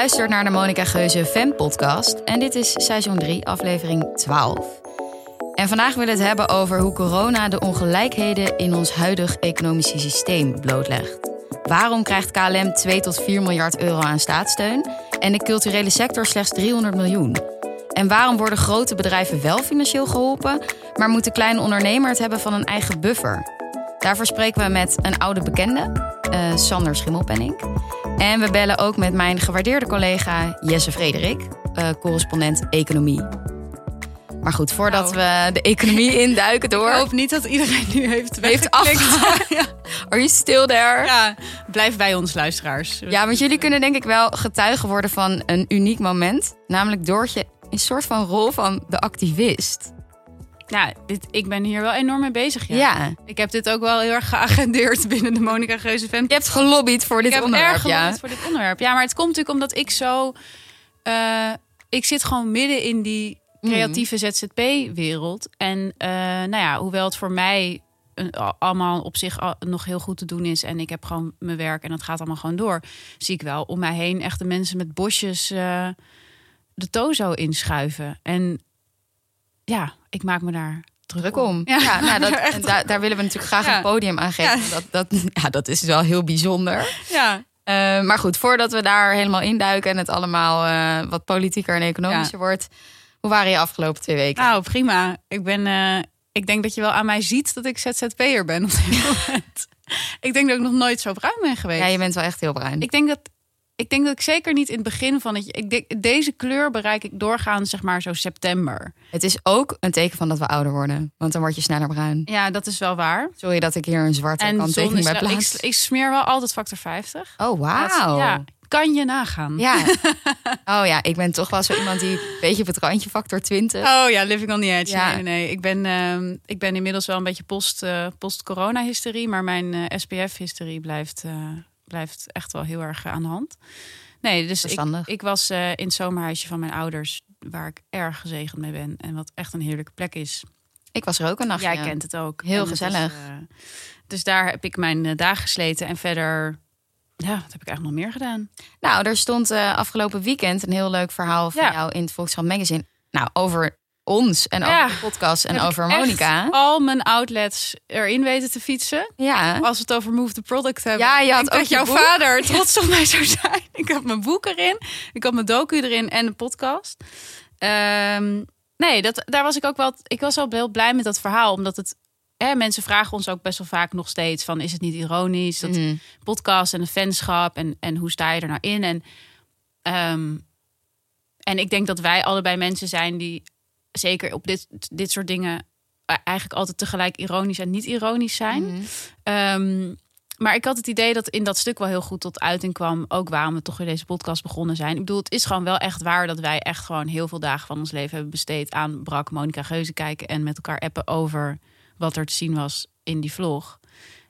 luistert naar de Monica Geuze Fan Podcast en dit is seizoen 3, aflevering 12. En vandaag willen we het hebben over hoe corona de ongelijkheden in ons huidig economische systeem blootlegt. Waarom krijgt KLM 2 tot 4 miljard euro aan staatssteun en de culturele sector slechts 300 miljoen? En waarom worden grote bedrijven wel financieel geholpen, maar moeten kleine ondernemers het hebben van een eigen buffer? Daarvoor spreken we met een oude bekende, uh, Sander Schimmelpenning. En we bellen ook met mijn gewaardeerde collega Jesse Frederik, uh, correspondent economie. Maar goed, voordat nou. we de economie induiken door. Ik hoop niet dat iedereen nu heeft heeft afgehaald. ja. Are you still there? Ja, blijf bij ons luisteraars. Ja, want jullie kunnen denk ik wel getuigen worden van een uniek moment. Namelijk Doortje een soort van rol van de activist. Ja, dit, ik ben hier wel enorm mee bezig. Ja. Ik heb dit ook wel heel erg geagendeerd binnen de Monica Geuze Fan. Je hebt gelobbyd voor dit ik onderwerp. Ik heb erg gelobbyd voor dit onderwerp. Ja, maar het komt natuurlijk omdat ik zo... Uh, ik zit gewoon midden in die creatieve mm. ZZP-wereld. En uh, nou ja, hoewel het voor mij een, allemaal op zich nog heel goed te doen is. En ik heb gewoon mijn werk en dat gaat allemaal gewoon door. Zie ik wel om mij heen echt de mensen met bosjes uh, de tozo inschuiven. En ja, ik maak me daar druk om. Ja, nou, dat, en daar, daar, willen we natuurlijk graag een podium aan geven. Dat, dat, ja, dat is wel heel bijzonder. Ja. Uh, maar goed, voordat we daar helemaal induiken en het allemaal uh, wat politieker en economischer wordt. Hoe waren je afgelopen twee weken? Nou, prima. Ik ben, uh, ik denk dat je wel aan mij ziet dat ik ZZP'er ben op dit moment. ik denk dat ik nog nooit zo bruin ben geweest. Ja, je bent wel echt heel bruin. Ik denk dat ik denk dat ik zeker niet in het begin van het. Ik denk, deze kleur bereik ik doorgaans, zeg maar, zo september. Het is ook een teken van dat we ouder worden. Want dan word je sneller bruin. Ja, dat is wel waar. Sorry dat ik hier een zwarte en kanttekening bij plaats. Ik, ik, smeer wel altijd factor 50. Oh, wauw. Ja, kan je nagaan. Ja. Oh ja, ik ben toch wel zo iemand die een beetje op het randje factor 20. Oh ja, living on the edge. Ja. Nee, nee, Ik ben, uh, ik ben inmiddels wel een beetje post, uh, post-corona-hysterie. Maar mijn uh, SPF-hysterie blijft blijft echt wel heel erg aan de hand. Nee, dus ik, ik, was uh, in het zomerhuisje van mijn ouders, waar ik erg gezegend mee ben. En wat echt een heerlijke plek is. Ik was er ook een nacht. Jij kent het ook. Heel gezellig. Is, uh, dus daar heb ik mijn uh, dagen gesleten. En verder, ja, wat heb ik eigenlijk nog meer gedaan? Nou, er stond afgelopen weekend een heel leuk verhaal van jou in het Volkskrant Magazine. Nou, over ons en over de podcast en over Monica. Al mijn outlets erin weten te fietsen. Ja. Als we het over Move the Product hebben. Ja, je had ook dat jouw vader trots op mij zou zijn. Ik had mijn boek erin, ik had mijn docu erin en een podcast. Um, nee, dat, daar was ik ook wel. Ik was wel heel blij met dat verhaal, omdat het. Hè, mensen vragen ons ook best wel vaak nog steeds van is het niet ironisch dat mm. podcast en een fanschap en en hoe sta je er nou in en um, en ik denk dat wij allebei mensen zijn die zeker op dit, dit soort dingen eh, eigenlijk altijd tegelijk ironisch en niet ironisch zijn. Mhm. Ehm, maar ik had het idee dat in dat stuk wel heel goed tot uiting kwam. Ook waarom we toch weer deze podcast begonnen zijn. Ik bedoel, het is gewoon wel echt waar dat wij echt gewoon heel veel dagen van ons leven hebben besteed aan Brak, Monica Geuze kijken en met elkaar appen over wat er te zien was in die vlog.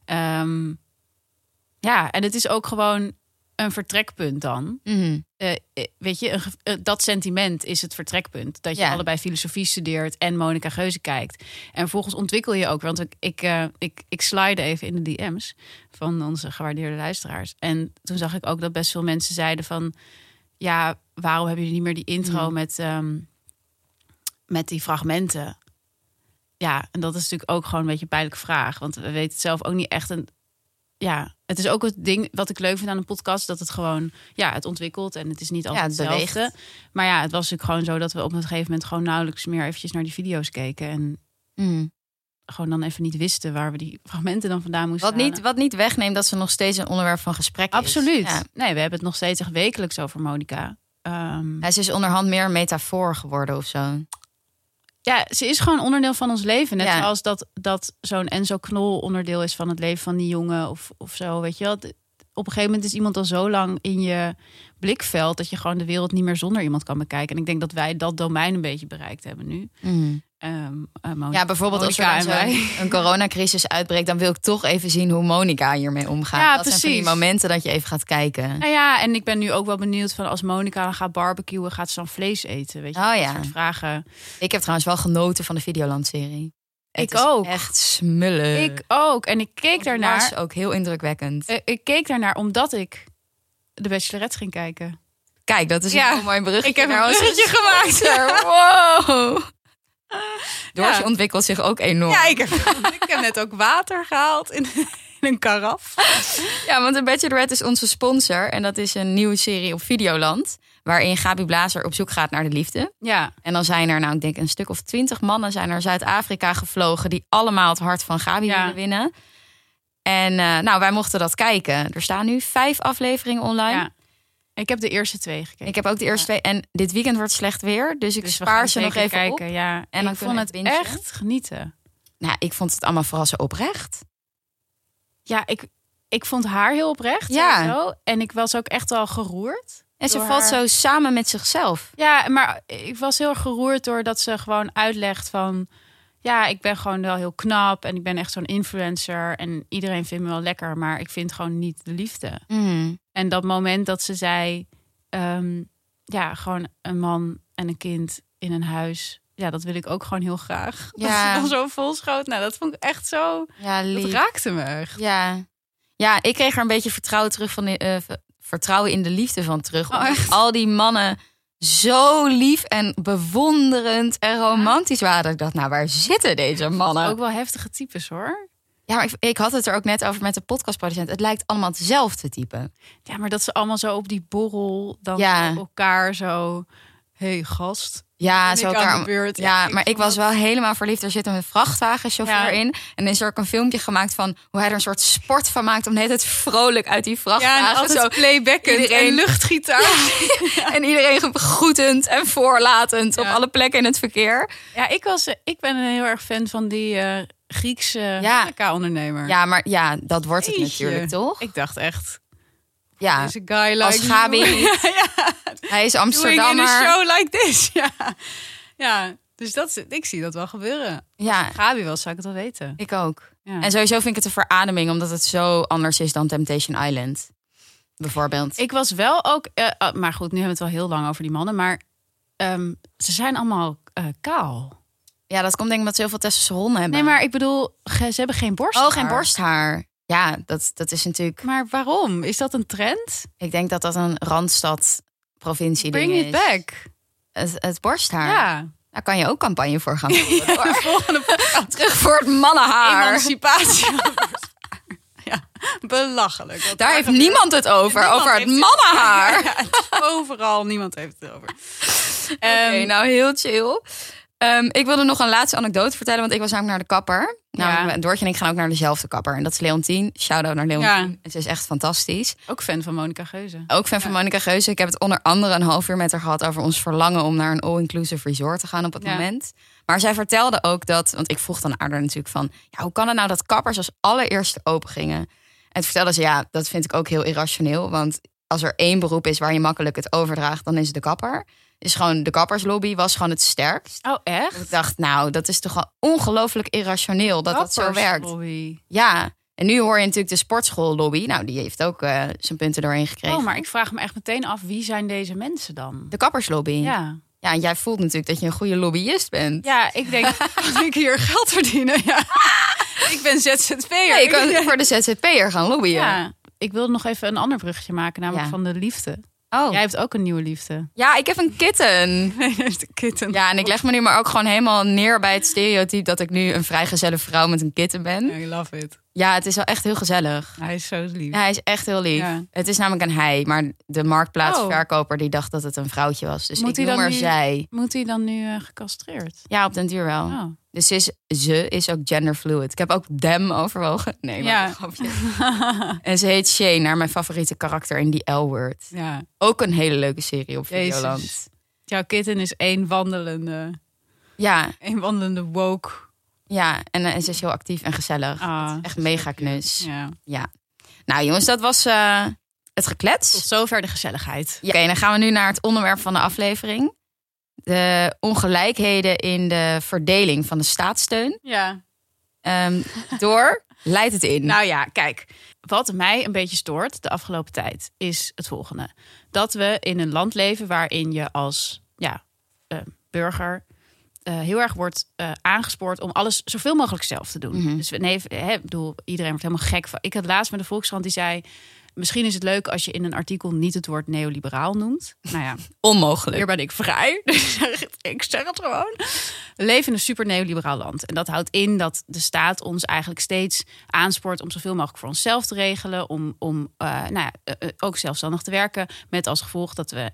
Um, ja, en het is ook gewoon een vertrekpunt dan. Mm weet je, een, uh, dat sentiment is het vertrekpunt. Dat je allebei filosofie studeert en Monica Geuze kijkt. En vervolgens ontwikkel je ook. Want ik, ik, uh, ik, ik slide even in de DM's van onze gewaardeerde luisteraars. En toen zag ik ook dat best veel mensen zeiden van... Ja, waarom hebben jullie niet meer die intro mm. met, um, met die fragmenten? Ja, en dat is natuurlijk ook gewoon een beetje een pijnlijke vraag. Want we weten het zelf ook niet echt... Een, ja, het is ook het ding wat ik leuk vind aan een podcast. Dat het gewoon, ja, het ontwikkelt en het is niet altijd ja, het hetzelfde. Maar ja, het was natuurlijk gewoon zo dat we op een gegeven moment gewoon nauwelijks meer eventjes naar die video's keken. En mm. gewoon dan even niet wisten waar we die fragmenten dan vandaan moesten wat niet, Wat niet wegneemt dat ze nog steeds een onderwerp van gesprek Absoluut. is. Nee, we hebben het nog steeds echt wekelijks over Monica. Um, Hij is onderhand meer een metafoor geworden of zo ja, ze is gewoon onderdeel van ons leven. Net zoals dat, dat zo'n Enzo Knol onderdeel is van het leven van die jongen of, of zo. Weet je wel? Op een gegeven moment is iemand al zo lang in je blikveld dat je gewoon de wereld niet meer zonder iemand kan bekijken. En ik denk dat wij dat domein een beetje bereikt hebben nu. Mm. Um, uh, ja, bijvoorbeeld als er een, een coronacrisis uitbreekt, dan wil ik toch even zien hoe Monica hiermee omgaat. Ja, dat precies. zijn die momenten dat je even gaat kijken. Nou ja, en ik ben nu ook wel benieuwd van als Monica gaat barbecuen, gaat ze dan vlees eten? Weet je, oh ja. vragen. Ik heb trouwens wel genoten van de Videoland-serie. Ik ook. Echt smullen. Ik ook. En ik keek daarnaar. was ook heel indrukwekkend. Uh, ik keek daarnaar omdat ik de Bachelorette ging kijken. Kijk, dat is Ja, een heel mooi berichtje. ik heb een bruggetje gemaakt. Wow. Ja. ontwikkelt zich ook enorm. Ja, ik heb, ik heb net ook water gehaald in, in een karaf. Ja, want The Bachelorette is onze sponsor. En dat is een nieuwe serie op Videoland. Waarin Gabi Blazer op zoek gaat naar de liefde. Ja, En dan zijn er, nou, ik denk een stuk of twintig mannen zijn naar Zuid-Afrika gevlogen. die allemaal het hart van Gabi Ja. willen winnen. En eh, nou, wij mochten dat kijken. Er staan nu vijf afleveringen online. ja. Ik heb de eerste twee gekeken. Ik heb ook de eerste twee. En dit weekend wordt slecht weer. Dus ik Dus spaar ze nog even kijken. op. Ja. En ik vond het bingen. echt genieten. Nou, ik vond het allemaal vooral zo oprecht. Ja, ik, ik vond haar heel oprecht. Ja. sowieso. En ik was ook echt wel geroerd. En ze valt haar- zo samen met zichzelf. Ja, maar ik was heel geroerd doordat ze gewoon uitlegt van... Ja, ik ben gewoon wel heel knap en ik ben echt zo'n influencer. En iedereen vindt me wel lekker, maar ik vind gewoon niet de liefde. Mm. En dat moment dat ze zei... ehm, ja, gewoon een man en een kind in een huis. Ja, dat wil ik ook gewoon heel graag. Ja. Dat is dan zo volschoot. Nou, dat vond ik echt zo... Ja, Dat raakte me echt. Ja. ja, ik kreeg er een beetje vertrouwen terug van v- vertrouwen in de liefde van terug. Oh, al die mannen zo lief en bewonderend en romantisch waren. Dat ik dacht, nou, waar zitten deze mannen? Ook wel heftige types hoor. Ja, maar ik, ik had het er ook net over met de podcastproducent. Het lijkt allemaal hetzelfde type. Ja, maar dat ze allemaal zo op die borrel dan Ja. op elkaar zo... hey, gast. Ja, zo elkaar. beurt? Ja, Ja, maar ik was wel helemaal verliefd. Er zit een vrachtwagenchauffeur Ja. in. En is er ook een filmpje gemaakt van hoe hij er een soort sport van maakt. Om hele tijd vrolijk uit die Ja, vrachtwagen. en altijd zo playbacken iedereen- en luchtgitaar. En iedereen groetend en voorlatend op Ja. alle plekken in het verkeer. Ja, ik, was, ik ben een heel erg fan van die eh, Griekse Ja. ondernemer Ja, maar ja, dat wordt het natuurlijk toch? Ik dacht echt, Ja, deze guy like als Gabi ja, ja, hij is doing in Amsterdammer. a show like this. Ja, ja dus dat, ik zie dat wel gebeuren. Ja, Gabi was, zou ik het wel weten. ik ook. Ja. En sowieso vind ik het een verademing, omdat het zo anders is dan Temptation Island. Bijvoorbeeld. Ik was wel ook, eh, ah, maar goed, nu hebben we het wel heel lang over die mannen, maar ehm, ze zijn allemaal eh, kaal. Ja, dat komt denk ik omdat ze heel veel testosteron hebben. Nee, maar ik bedoel, ze hebben geen borst. Oh, geen borsthaar. Ja, dat, dat is natuurlijk... Maar waarom? Is dat een trend? Ik denk dat dat een Randstad provincie Bring it is. back. Het, het borsthaar. Ja. Daar kan je ook campagne voor gaan voeren. hoor. De volgende Terug voor het mannenhaar. emancipatie. ja, belachelijk. Daar heeft niemand het over. Niemand over het mannenhaar. Het overal, niemand heeft het over. Oké, Ehm, nou heel chill. Ehm, ik wilde nog een laatste anekdote vertellen, want ik was namelijk naar de kapper. Nou, Ja. Doortje en ik gaan ook naar dezelfde kapper. En dat is Leontien. Shout-out naar Leontien. Ja. Het is echt fantastisch. Ook fan van Monica Geuze. Ook fan van Monica Geuze. Ik heb het onder andere een half uur met haar gehad over ons verlangen om naar een all-inclusive resort te gaan op het moment. Maar zij vertelde ook dat, want ik vroeg dan aan haar natuurlijk van, ja, hoe kan het nou dat kappers als allereerste open gingen? En toen vertelde ze, ja, dat vind ik ook heel irrationeel. Want als er één beroep is waar je makkelijk het overdraagt, dan is het de kapper. Dus gewoon de kapperslobby was gewoon het sterkst. Oh, echt? Ik dacht, nou, dat is toch ongelooflijk irrationeel dat dat zo werkt. Kapperslobby. Ja, en nu hoor je natuurlijk de sportschoollobby. Nou, die heeft ook eh, zijn punten doorheen gekregen. Oh, maar ik vraag me echt meteen af, wie zijn deze mensen dan? De kapperslobby. Ja. Ja, en jij voelt natuurlijk dat je een goede lobbyist bent. Ja, ik denk, kan ik hier geld verdienen? Ja. Ik ben ZZP'er. Ja, je kan voor de ZZP'er gaan lobbyen. Ja, ik wilde nog even een ander bruggetje maken, namelijk Ja. van de liefde. Oh. Jij hebt ook een nieuwe liefde. Ja, ik heb een kitten. Een kitten. Ja, en ik leg me nu maar ook gewoon helemaal neer bij het stereotype dat ik nu een vrijgezelle vrouw met een kitten ben. I love it. Ja, het is wel echt heel gezellig. Hij is zo lief. Ja, hij is echt heel lief. Ja. Het is namelijk een hij, maar de marktplaatsverkoper die dacht dat het een vrouwtje was. Dus Moet ik hij noem dan maar nu- zij. Moet hij dan nu eh, gecastreerd? Ja, op den duur wel. Oh. Dus ze is, ze is ook genderfluid. Ik heb ook them overwogen. Nee, maar Ja. een grapje. En ze heet Shane, naar mijn favoriete karakter in die L-word. Ja. Ook een hele leuke serie op Videoland. Jezus. Jouw kitten is één wandelende, Ja, één wandelende woke. ja, en eh, ze is heel actief en gezellig. Ah, Echt mega knus. Ja. Ja. Nou jongens, dat was eh, het geklets. Tot zover de gezelligheid. Ja, Oké, dan gaan we nu naar het onderwerp van de aflevering. De ongelijkheden in de verdeling van de staatssteun. Ja. Ehm, door leidt het in. Nou ja, kijk. Wat mij een beetje stoort de afgelopen tijd is het volgende. Dat we in een land leven waarin je als ja, eh, burger eh, heel erg wordt eh, aangespoord om alles zoveel mogelijk zelf te doen. Mhm. Dus nee, hè, ik bedoel, iedereen wordt helemaal gek van. Ik had laatst met de Volkskrant die zei: Misschien is het leuk als je in een artikel niet het woord neoliberaal noemt. Nou ja, Onmogelijk. hier ben ik vrij. Dus ik zeg het gewoon. We leven in een super neoliberaal land. En dat houdt in dat de staat ons eigenlijk steeds aanspoort om zoveel mogelijk voor onszelf te regelen. Om, om eh, nou ja, eh, eh, ook zelfstandig te werken. Met als gevolg dat we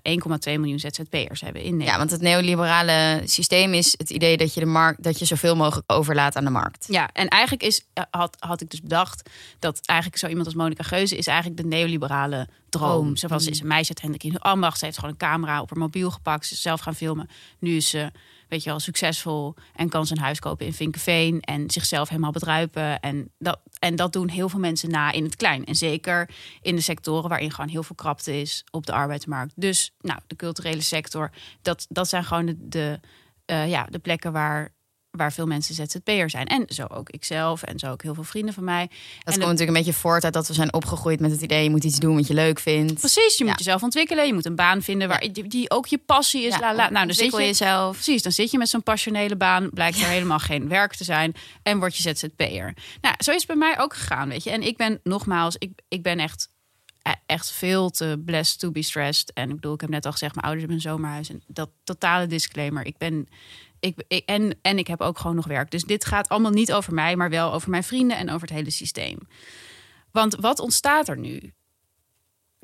1,2 miljoen ZZP'ers hebben in Nederland. Ja, want het neoliberale systeem is het idee dat je de markt dat je zoveel mogelijk overlaat aan de markt. Ja, en eigenlijk is, had, had ik dus bedacht dat eigenlijk zo iemand als Monica Geuze is eigenlijk de neoliberale droom. Droom. Zo was ze is een meisje uit Hendrik in de ambacht. Ze heeft gewoon een camera op haar mobiel gepakt. Ze is zelf gaan filmen. Nu is ze, weet je wel, succesvol en kan ze een huis kopen in Vinkenveen en zichzelf helemaal bedruipen. En dat, en dat doen heel veel mensen na in het klein. En zeker in de sectoren waarin gewoon heel veel krapte is op de arbeidsmarkt. Dus nou, de culturele sector, dat, dat zijn gewoon de, de, eh, ja, de plekken waar, waar veel mensen ZZP'er zijn. En zo ook ikzelf en zo ook heel veel vrienden van mij. Dat En komt de- natuurlijk een beetje voort uit dat we zijn opgegroeid met het idee je moet iets doen wat je leuk vindt. Precies, je moet jezelf ontwikkelen. Je moet een baan vinden waar, die, die ook je passie is. Ja, la, la. Nou, dan zit je, jezelf. Precies, dan zit je met zo'n passionele baan. Blijkt er helemaal geen werk te zijn. En word je ZZP'er. Nou, zo is het bij mij ook gegaan, weet je. En ik ben, nogmaals, ik, ik ben echt, e- echt veel te blessed to be stressed. En ik bedoel, ik heb net al gezegd, mijn ouders hebben een zomerhuis. En dat totale disclaimer. Ik ben... Ik, ik, en, en ik heb ook gewoon nog werk. Dus dit gaat allemaal niet over mij, maar wel over mijn vrienden en over het hele systeem. Want wat ontstaat er nu?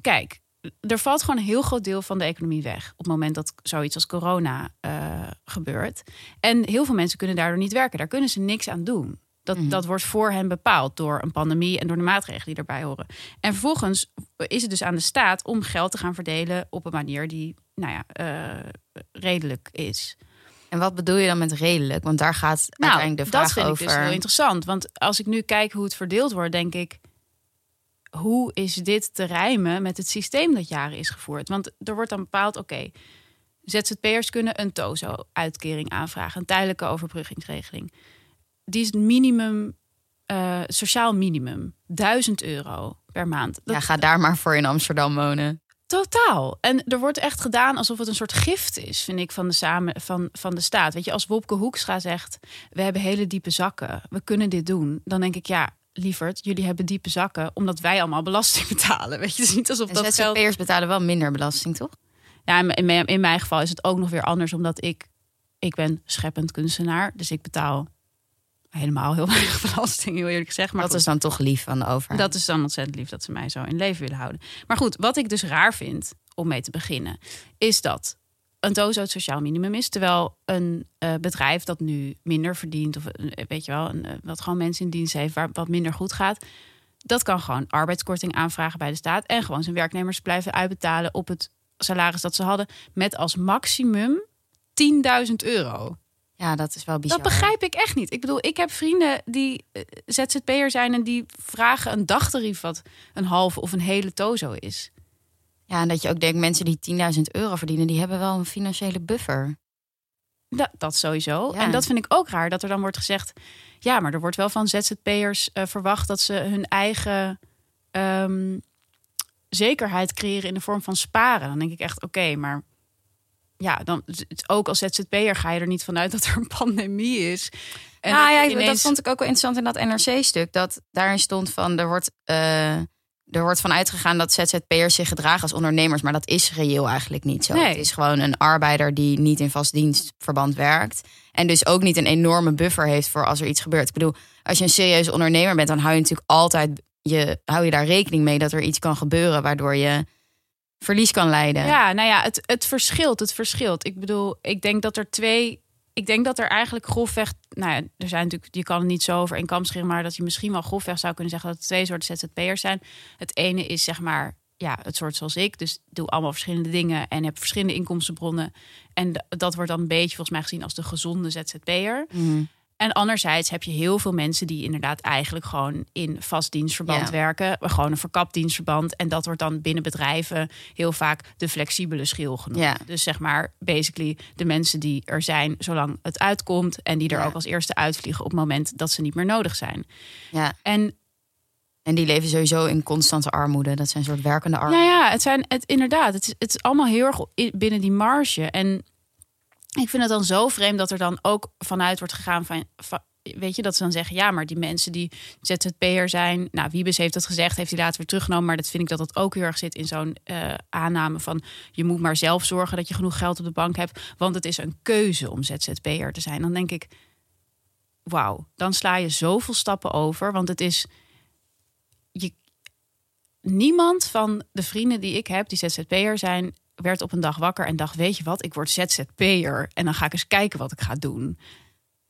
Kijk, er valt gewoon een heel groot deel van de economie weg op het moment dat zoiets als corona eh, gebeurt. En heel veel mensen kunnen daardoor niet werken. Daar kunnen ze niks aan doen. Dat, Mhm. dat wordt voor hen bepaald door een pandemie en door de maatregelen die erbij horen. En vervolgens is het dus aan de staat om geld te gaan verdelen op een manier die, nou ja, eh, redelijk is. En wat bedoel je dan met redelijk? Want daar gaat Nou, uiteindelijk de dat vraag vind ik over. dus heel interessant. Want als ik nu kijk hoe het verdeeld wordt, denk ik... hoe is dit te rijmen met het systeem dat jaren is gevoerd? Want er wordt dan bepaald, oké... ZZP'ers kunnen een TOZO-uitkering aanvragen. Een tijdelijke overbruggingsregeling. Die is het minimum, eh, sociaal minimum. 1000 euro per maand. Dat ja, ga daar maar voor in Amsterdam wonen. Totaal. En er wordt echt gedaan alsof het een soort gift is, vind ik, van de, samen, van, van de staat. Weet je, als Wopke Hoekstra zegt, we hebben hele diepe zakken, we kunnen dit doen. Dan denk ik, ja, lieverd, jullie hebben diepe zakken, omdat wij allemaal belasting betalen. Weet je, het is niet alsof En dat geld... ZZP'ers betalen wel minder belasting, toch? Ja, in, in mijn geval is het ook nog weer anders, omdat ik, ik ben scheppend kunstenaar. Dus ik betaal helemaal heel weinig belasting, heel eerlijk gezegd. Maar dat goed. is dan toch lief van de overheid. Dat is dan ontzettend lief dat ze mij zo in leven willen houden. Maar goed, wat ik dus raar vind om mee te beginnen, is dat een doos het sociaal minimum is, terwijl een eh, bedrijf dat nu minder verdient, of eh, weet je wel, een, eh, wat gewoon mensen in dienst heeft waar wat minder goed gaat, dat kan gewoon arbeidskorting aanvragen bij de staat en gewoon zijn werknemers blijven uitbetalen op het salaris dat ze hadden, met als maximum 10.000 euro. Ja, dat is wel bizar. Dat begrijp ik echt niet. Ik bedoel, ik heb vrienden die eh, ZZP'er zijn en die vragen een dagtarief wat een halve of een hele tozo is. Ja, en dat je ook denkt, mensen die 10.000 euro verdienen, die hebben wel een financiële buffer. Dat, dat sowieso. Ja. En dat vind ik ook raar, dat er dan wordt gezegd... ja, maar er wordt wel van ZZP'ers eh, verwacht dat ze hun eigen ehm, zekerheid creëren in de vorm van sparen. Dan denk ik echt, oké, maar ja, dan ook als ZZP'er ga je er niet vanuit dat er een pandemie is. En dat ja, dat vond ik ook wel interessant in dat NRC-stuk. Dat daarin stond van, er wordt, eh, er wordt van uitgegaan dat ZZP'ers zich gedragen als ondernemers. Maar dat is reëel eigenlijk niet zo. Nee. Het is gewoon een arbeider die niet in vast dienstverband werkt. En dus ook niet een enorme buffer heeft voor als er iets gebeurt. Ik bedoel, als je een serieuze ondernemer bent, dan hou je natuurlijk altijd je, hou je daar rekening mee dat er iets kan gebeuren waardoor je verlies kan leiden. Ja, nou ja, het, het verschilt. Het verschilt. Ik bedoel, ik denk dat er twee. Ik denk dat er eigenlijk grofweg. Nou ja, er zijn natuurlijk. Je kan het niet zo over één kam scheren, maar dat je misschien wel grofweg zou kunnen zeggen dat er twee soorten ZZP'ers zijn. Het ene is zeg maar. Ja, het soort zoals ik. Dus doe allemaal verschillende dingen en heb verschillende inkomstenbronnen. En dat wordt dan een beetje volgens mij gezien als de gezonde ZZP'er. Mhm. En anderzijds heb je heel veel mensen die inderdaad eigenlijk gewoon in vast dienstverband Ja. werken. Gewoon een verkapt dienstverband. En dat wordt dan binnen bedrijven heel vaak de flexibele schil genoemd. Ja. Dus zeg maar, basically de mensen die er zijn zolang het uitkomt. En die er Ja. ook als eerste uitvliegen op het moment dat ze niet meer nodig zijn. ja. En En die leven sowieso in constante armoede. Dat zijn soort werkende armoede. Nou ja, het zijn het inderdaad. Het is, het is allemaal heel erg binnen die marge. En ik vind het dan zo vreemd dat er dan ook vanuit wordt gegaan van, weet je, dat ze dan zeggen, ja, maar die mensen die ZZP'er zijn, nou, Wiebes heeft het gezegd, heeft hij later weer teruggenomen, maar dat vind ik dat dat ook heel erg zit in zo'n eh, aanname van, je moet maar zelf zorgen dat je genoeg geld op de bank hebt, want het is een keuze om ZZP'er te zijn. Dan denk ik, wauw, dan sla je zoveel stappen over, want het is, je, niemand van de vrienden die ik heb, die ZZP'er zijn, werd op een dag wakker en dacht: Weet je wat, ik word ZZP'er. En dan ga ik eens kijken wat ik ga doen.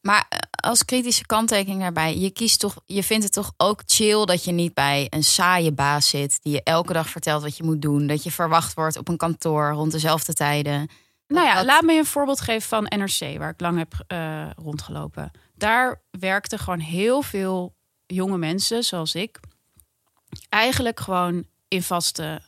Maar eh, als kritische kanttekening daarbij, je kiest toch, je vindt het toch ook chill dat je niet bij een saaie baas zit die je elke dag vertelt wat je moet doen, dat je verwacht wordt op een kantoor rond dezelfde tijden. Nou ja, Dat- laat me je een voorbeeld geven van NRC, waar ik lang heb eh, rondgelopen. Daar werkten gewoon heel veel jonge mensen, zoals ik, eigenlijk gewoon in vaste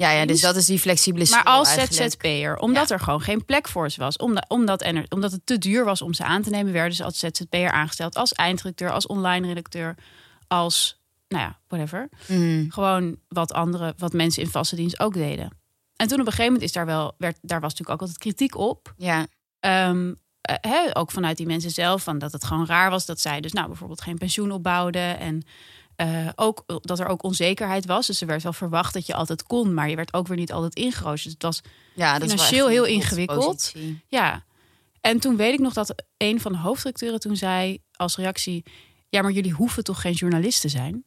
Ja, ja, dus dat is die flexibele Maar als eigenlijk. ZZP'er, omdat Ja. er gewoon geen plek voor ze was. Omdat, omdat, en er, omdat het te duur was om ze aan te nemen, werden ze als ZZP'er aangesteld. Als eindredacteur, als online redacteur, als, nou ja, whatever. Mhm. Gewoon wat andere, wat mensen in vaste dienst ook deden. En toen op een gegeven moment is daar wel, werd, daar was natuurlijk ook altijd kritiek op. Ja, Ehm, eh, ook vanuit die mensen zelf, van dat het gewoon raar was dat zij dus nou bijvoorbeeld geen pensioen opbouwden. En eh, ook dat er ook onzekerheid was. Dus er werd wel verwacht dat je altijd kon, maar je werd ook weer niet altijd ingeroosterd. Dus het was ja dat Financieel heel ingewikkeld. ja. En toen weet ik nog dat een van de hoofdredacteuren toen zei als reactie: Ja, maar jullie hoeven toch geen journalist te zijn?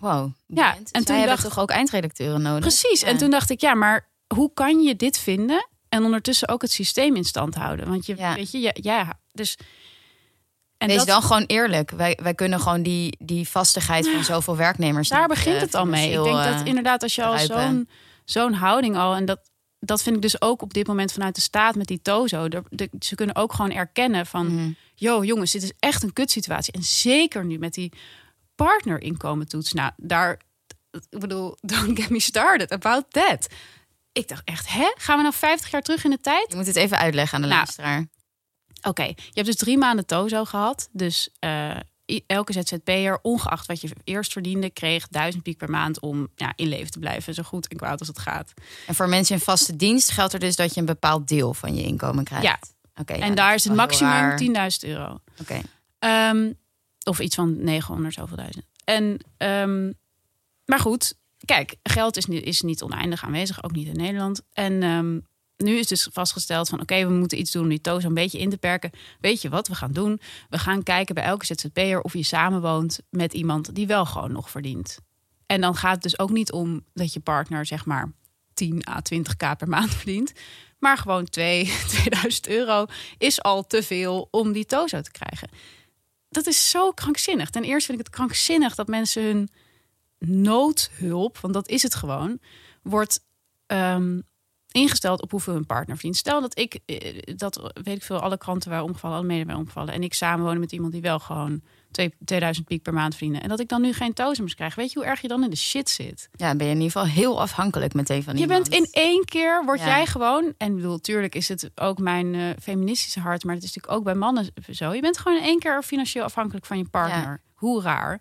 Wow. Ja, en en toen dacht- toch ook eindredacteuren nodig? Precies. Ja. En toen dacht ik: Ja, maar hoe kan je dit vinden en ondertussen ook het systeem in stand houden? Want je Ja. weet je, ja, ja dus. En Wees dat, dan gewoon eerlijk. Wij, wij kunnen gewoon die, die vastigheid van zoveel werknemers. daar niet, begint eh, het al mee. Ik denk dat eh, inderdaad, als je al zo'n zo'n houding al en dat. Dat vind ik dus ook op dit moment vanuit de staat met die tozo. De- ze kunnen ook gewoon erkennen van... mhm. yo jongens, dit is echt een kutsituatie. En zeker nu met die partnerinkomentoets. Nou, daar, ik bedoel, don't get me started about that. Ik dacht echt, hè? Gaan we nou 50 jaar terug in de tijd? Je moet het even uitleggen aan de Nou, luisteraar. Oké, je hebt dus drie maanden tozo gehad. Dus i- elke ZZP'er, ongeacht wat je eerst verdiende, kreeg 1000 piek per maand om ja, in leven te blijven. Zo goed en kwaad als het gaat. En voor mensen in vaste dienst geldt er dus dat je een bepaald deel van je inkomen krijgt. Ja. Oké. en daar is het maximum 10.000 euro. Oké. Ehm, of iets van 900 zoveel duizend. En, ehm, maar goed, kijk, geld is, niet- is niet oneindig aanwezig, ook niet in Nederland. En ehm, nu is dus vastgesteld van oké, we moeten iets doen om die toos een beetje in te perken. Weet je wat we gaan doen? We gaan kijken bij elke ZZP'er of je samenwoont met iemand die wel gewoon nog verdient. En dan gaat het dus ook niet om dat je partner zeg maar 10 à 20k per maand verdient. Maar gewoon 2, 2000 euro is al te veel om die tozo te krijgen. Dat is zo krankzinnig. Ten eerste vind ik het krankzinnig dat mensen hun noodhulp, want dat is het gewoon, wordt ehm, ingesteld op hoeveel hun partner verdient. Stel dat ik, eh, dat weet ik veel, alle kranten waren omgevallen, alle waren omgevallen. En ik samenwonen met iemand die wel gewoon twee- 2000 piek per maand verdienen. En dat ik dan nu geen tozemers krijg. Weet je hoe erg je dan in de shit zit? Ja, ben je in ieder geval heel afhankelijk meteen van Je iemand. bent in één keer, word Ja. jij gewoon... En bedoel, tuurlijk is het ook mijn eh, feministische hart... maar het is natuurlijk ook bij mannen zo. Je bent gewoon in één keer financieel afhankelijk van je partner. Hoe raar.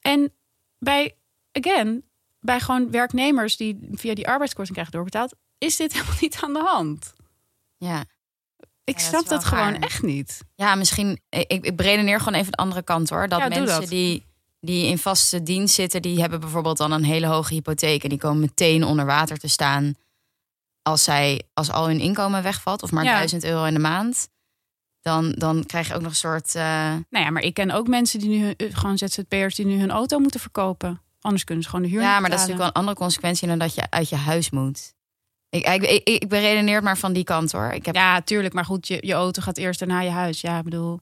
En bij, again, bij gewoon werknemers... die via die arbeidskorting krijgen doorbetaald... is dit helemaal niet aan de hand. Ja. Ik snap dat gewoon echt niet. ja, misschien... Ik, ik redeneer gewoon even de andere kant hoor. Dat Ja, mensen dat. die, die in vaste dienst zitten... die hebben bijvoorbeeld dan een hele hoge hypotheek... en die komen meteen onder water te staan... als, zij, als al hun inkomen wegvalt... of maar Ja. 1000 euro in de maand... Dan, dan krijg je ook nog een soort... eh, Nou ja, maar ik ken ook mensen die nu... eh, gewoon ZZP'ers die nu hun auto moeten verkopen. Anders kunnen ze gewoon de huur Ja, maar dat is natuurlijk wel een andere consequentie dan dat je uit je huis moet. Ik, ik, ik, ik beredeneer maar van die kant hoor. Ik heb, ja, Ja, tuurlijk. Maar goed, je, je auto gaat eerst daarna je huis. Ja, ik bedoel...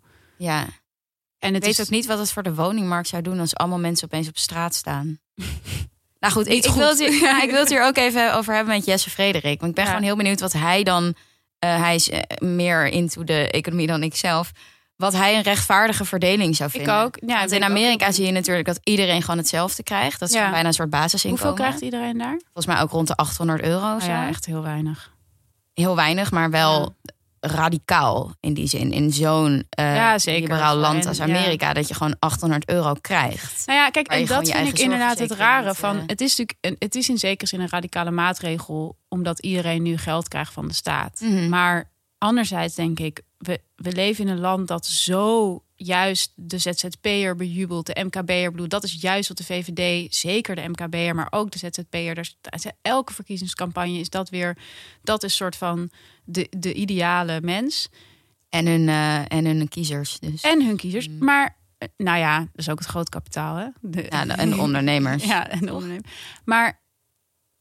En ik het weet is ook niet wat het voor de woningmarkt zou doen als allemaal mensen opeens op straat staan. nou goed, ik, ik, wil het goed. hier, ja, ik wil het hier ook even over hebben met Jesse Frederik. Want ik ben Ja. gewoon heel benieuwd wat hij dan. eh, hij is eh, meer into de economie dan ik zelf. Wat hij een rechtvaardige verdeling zou Ik vinden. ook. Ja, Want in ik ook Amerika zie je natuurlijk dat iedereen gewoon hetzelfde krijgt. Dat is Ja. bijna een soort basisinkomen. Hoeveel krijgt iedereen daar? Volgens mij ook rond de 800 euro. zo. ja, echt heel weinig. heel weinig, maar wel radicaal in die zin. In zo'n eh, Ja, zeker. liberaal land als. Amerika, dat je gewoon 800 euro krijgt. Nou ja, kijk, en dat vind ik inderdaad het rare van. eh, Het is natuurlijk, het is in zekere zin een radicale maatregel, omdat iedereen nu geld krijgt van de staat. Mhm. Maar anderzijds denk ik, we, we leven in een land dat zo juist de ZZP'er bejubelt, de MKB'er bedoelt. Dat is juist wat de VVD, zeker de MKB'er, maar ook de ZZP'er. Dus elke verkiezingscampagne is dat weer, dat is soort van de, de ideale mens. En hun, uh, en hun kiezers dus. En hun kiezers. Mm. Maar eh, nou ja, dat is ook het groot kapitaal, hè? De, ja, en de ondernemers. ja, en de ondernemers. Maar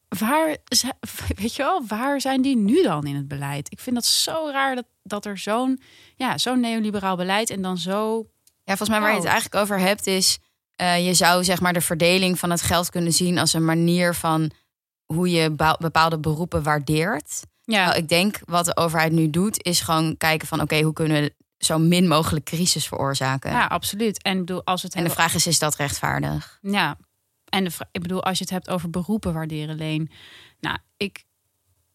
waar, weet je wel, waar zijn die nu dan in het beleid? Ik vind dat zo raar dat, dat er zo'n ja, zo'n neoliberaal beleid en dan zo. Ja, volgens mij waar je het eigenlijk over hebt is, uh, je zou zeg maar de verdeling van het geld kunnen zien als een manier van hoe je bepaalde beroepen waardeert. Ja. Nou, ik denk wat de overheid nu doet, is gewoon kijken van oké, hoe kunnen we zo min mogelijk crisis veroorzaken. Ja, absoluut. En, bedoel, als het en de vraag is, is dat rechtvaardig? Ja, en de, ik bedoel, als je het hebt over beroepen waarderen, Leen. Nou, ik,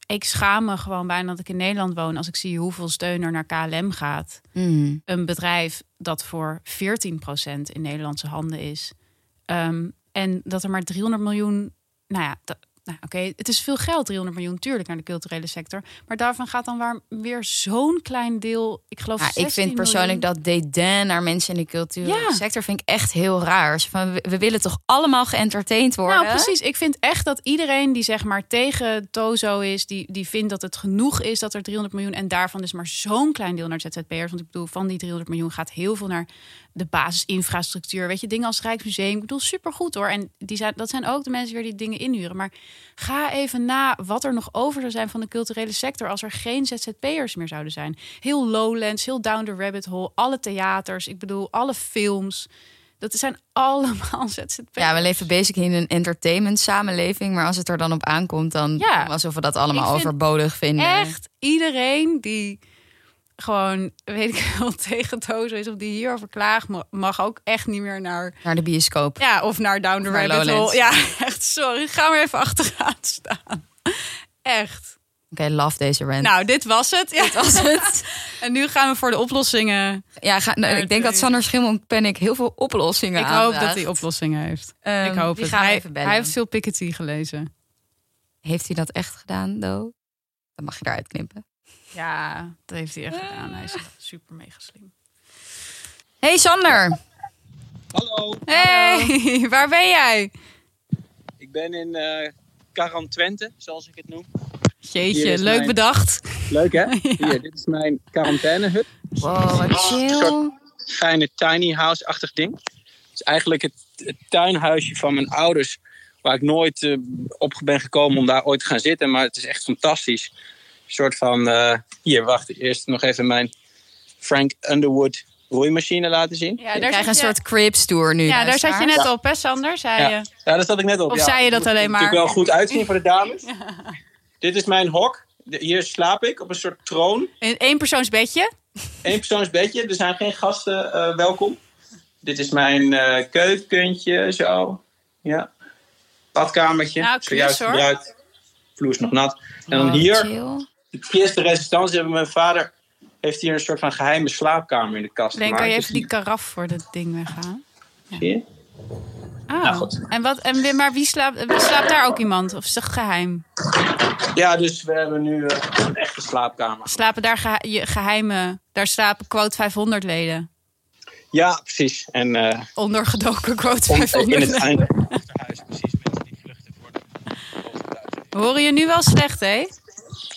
ik schaam me gewoon bijna dat ik in Nederland woon als ik zie hoeveel steun er naar KLM gaat. Mm. Een bedrijf dat voor 14% in Nederlandse handen is. Ehm, en dat er maar 300 miljoen. Nou ja, nou, oké, het is veel geld, 300 miljoen, natuurlijk naar de culturele sector. Maar daarvan gaat dan waar, weer zo'n klein deel. Ik geloof. Ja, ik vind persoonlijk dat dédain naar mensen in de culturele sector vind ik echt heel raar. Van, we, willen toch allemaal geëntertaind worden. Nou, precies. Ik vind echt dat iedereen die zeg maar tegen Tozo is, die, die vindt dat het genoeg is dat er 300 miljoen en daarvan is maar zo'n klein deel naar ZZP'ers. Want ik bedoel, van die 300 miljoen gaat heel veel naar de basisinfrastructuur. Weet je, dingen als Rijksmuseum. Ik bedoel, supergoed hoor. En die zijn, dat zijn ook de mensen weer die dingen inhuren. Maar ga even na wat er nog over zou zijn van de culturele sector als er geen ZZP'ers meer zouden zijn. Heel Lowlands, heel Down the Rabbit Hole, alle theaters, ik bedoel, alle films. Dat zijn allemaal ZZP'ers. Ja, we leven basic in een entertainment samenleving. Maar als het er dan op aankomt, dan ja, alsof we dat allemaal overbodig vinden. Echt iedereen die gewoon, weet ik wel, tegen Tozo is of die hierover klaagt, mag ook echt niet meer naar... Naar de bioscoop. Ja, of naar Down the Rabbit Hole. Ja, echt, sorry. Ga maar even achteraan staan. Echt. Oké, love deze rant. Nou, dit was het. Ja. Dit was het. en nu gaan we voor de oplossingen. Ja, ga, nou, ik denk dat Sander Schimmel Panic heel veel oplossingen Ik hoop dat hij oplossingen heeft. Um, ik hoop het. Hij, hij, heeft veel Piketty gelezen. Heeft hij dat echt gedaan, Do? Dan mag je eruit knippen. Ja, dat heeft hij echt gedaan. Hij is super mega slim. Hey Sander. Hallo. Hey, waar ben jij? Ik ben in uh, Twente, zoals ik het noem. Jeetje, leuk bedacht. Leuk hè? Hier, dit is mijn quarantainehut. Wow, wat chill. Een soort fijne tiny house-achtig ding. Het is eigenlijk het, tuinhuisje van mijn ouders, waar ik nooit uh, op ben gekomen om daar ooit te gaan zitten. Maar het is echt fantastisch soort van... Uh, hier, wacht. Eerst nog even mijn Frank Underwood roeimachine laten zien. Ja, daar krijg een soort cribs tour nu. Ja, daar zat je net op, hè Sander? Zei ja. je. ja, daar zat ik net op. Of zei je dat alleen maar? Het wel goed uitzien voor de dames. Dit is mijn hok. Hier slaap ik op een soort troon. In één persoonsbedje? Eén persoonsbedje. Er zijn geen gasten uh, welkom. Dit is mijn uh, keukentje, zo. Ja. Badkamertje. Nou, Zojuist gebruikt. Vloer is nog nat. En dan oh, hier de eerste resistantie hebben mijn vader heeft hier een soort van geheime slaapkamer in de kast Denk, kan je even die karaf voor dat ding weggaan? Ja. Zie je? Oh. Nou, goed. En wat, en, maar wie slaapt, slaapt daar ook iemand? Of is het geheim? Ja, dus we hebben nu uh, een echte slaapkamer. Slapen daar ge geheime... Daar slapen quote 500 leden? Ja, precies. En, uh, Ondergedoken quote 500 In het einde precies. Mensen die vluchten voor de... Horen je nu wel slecht, hè?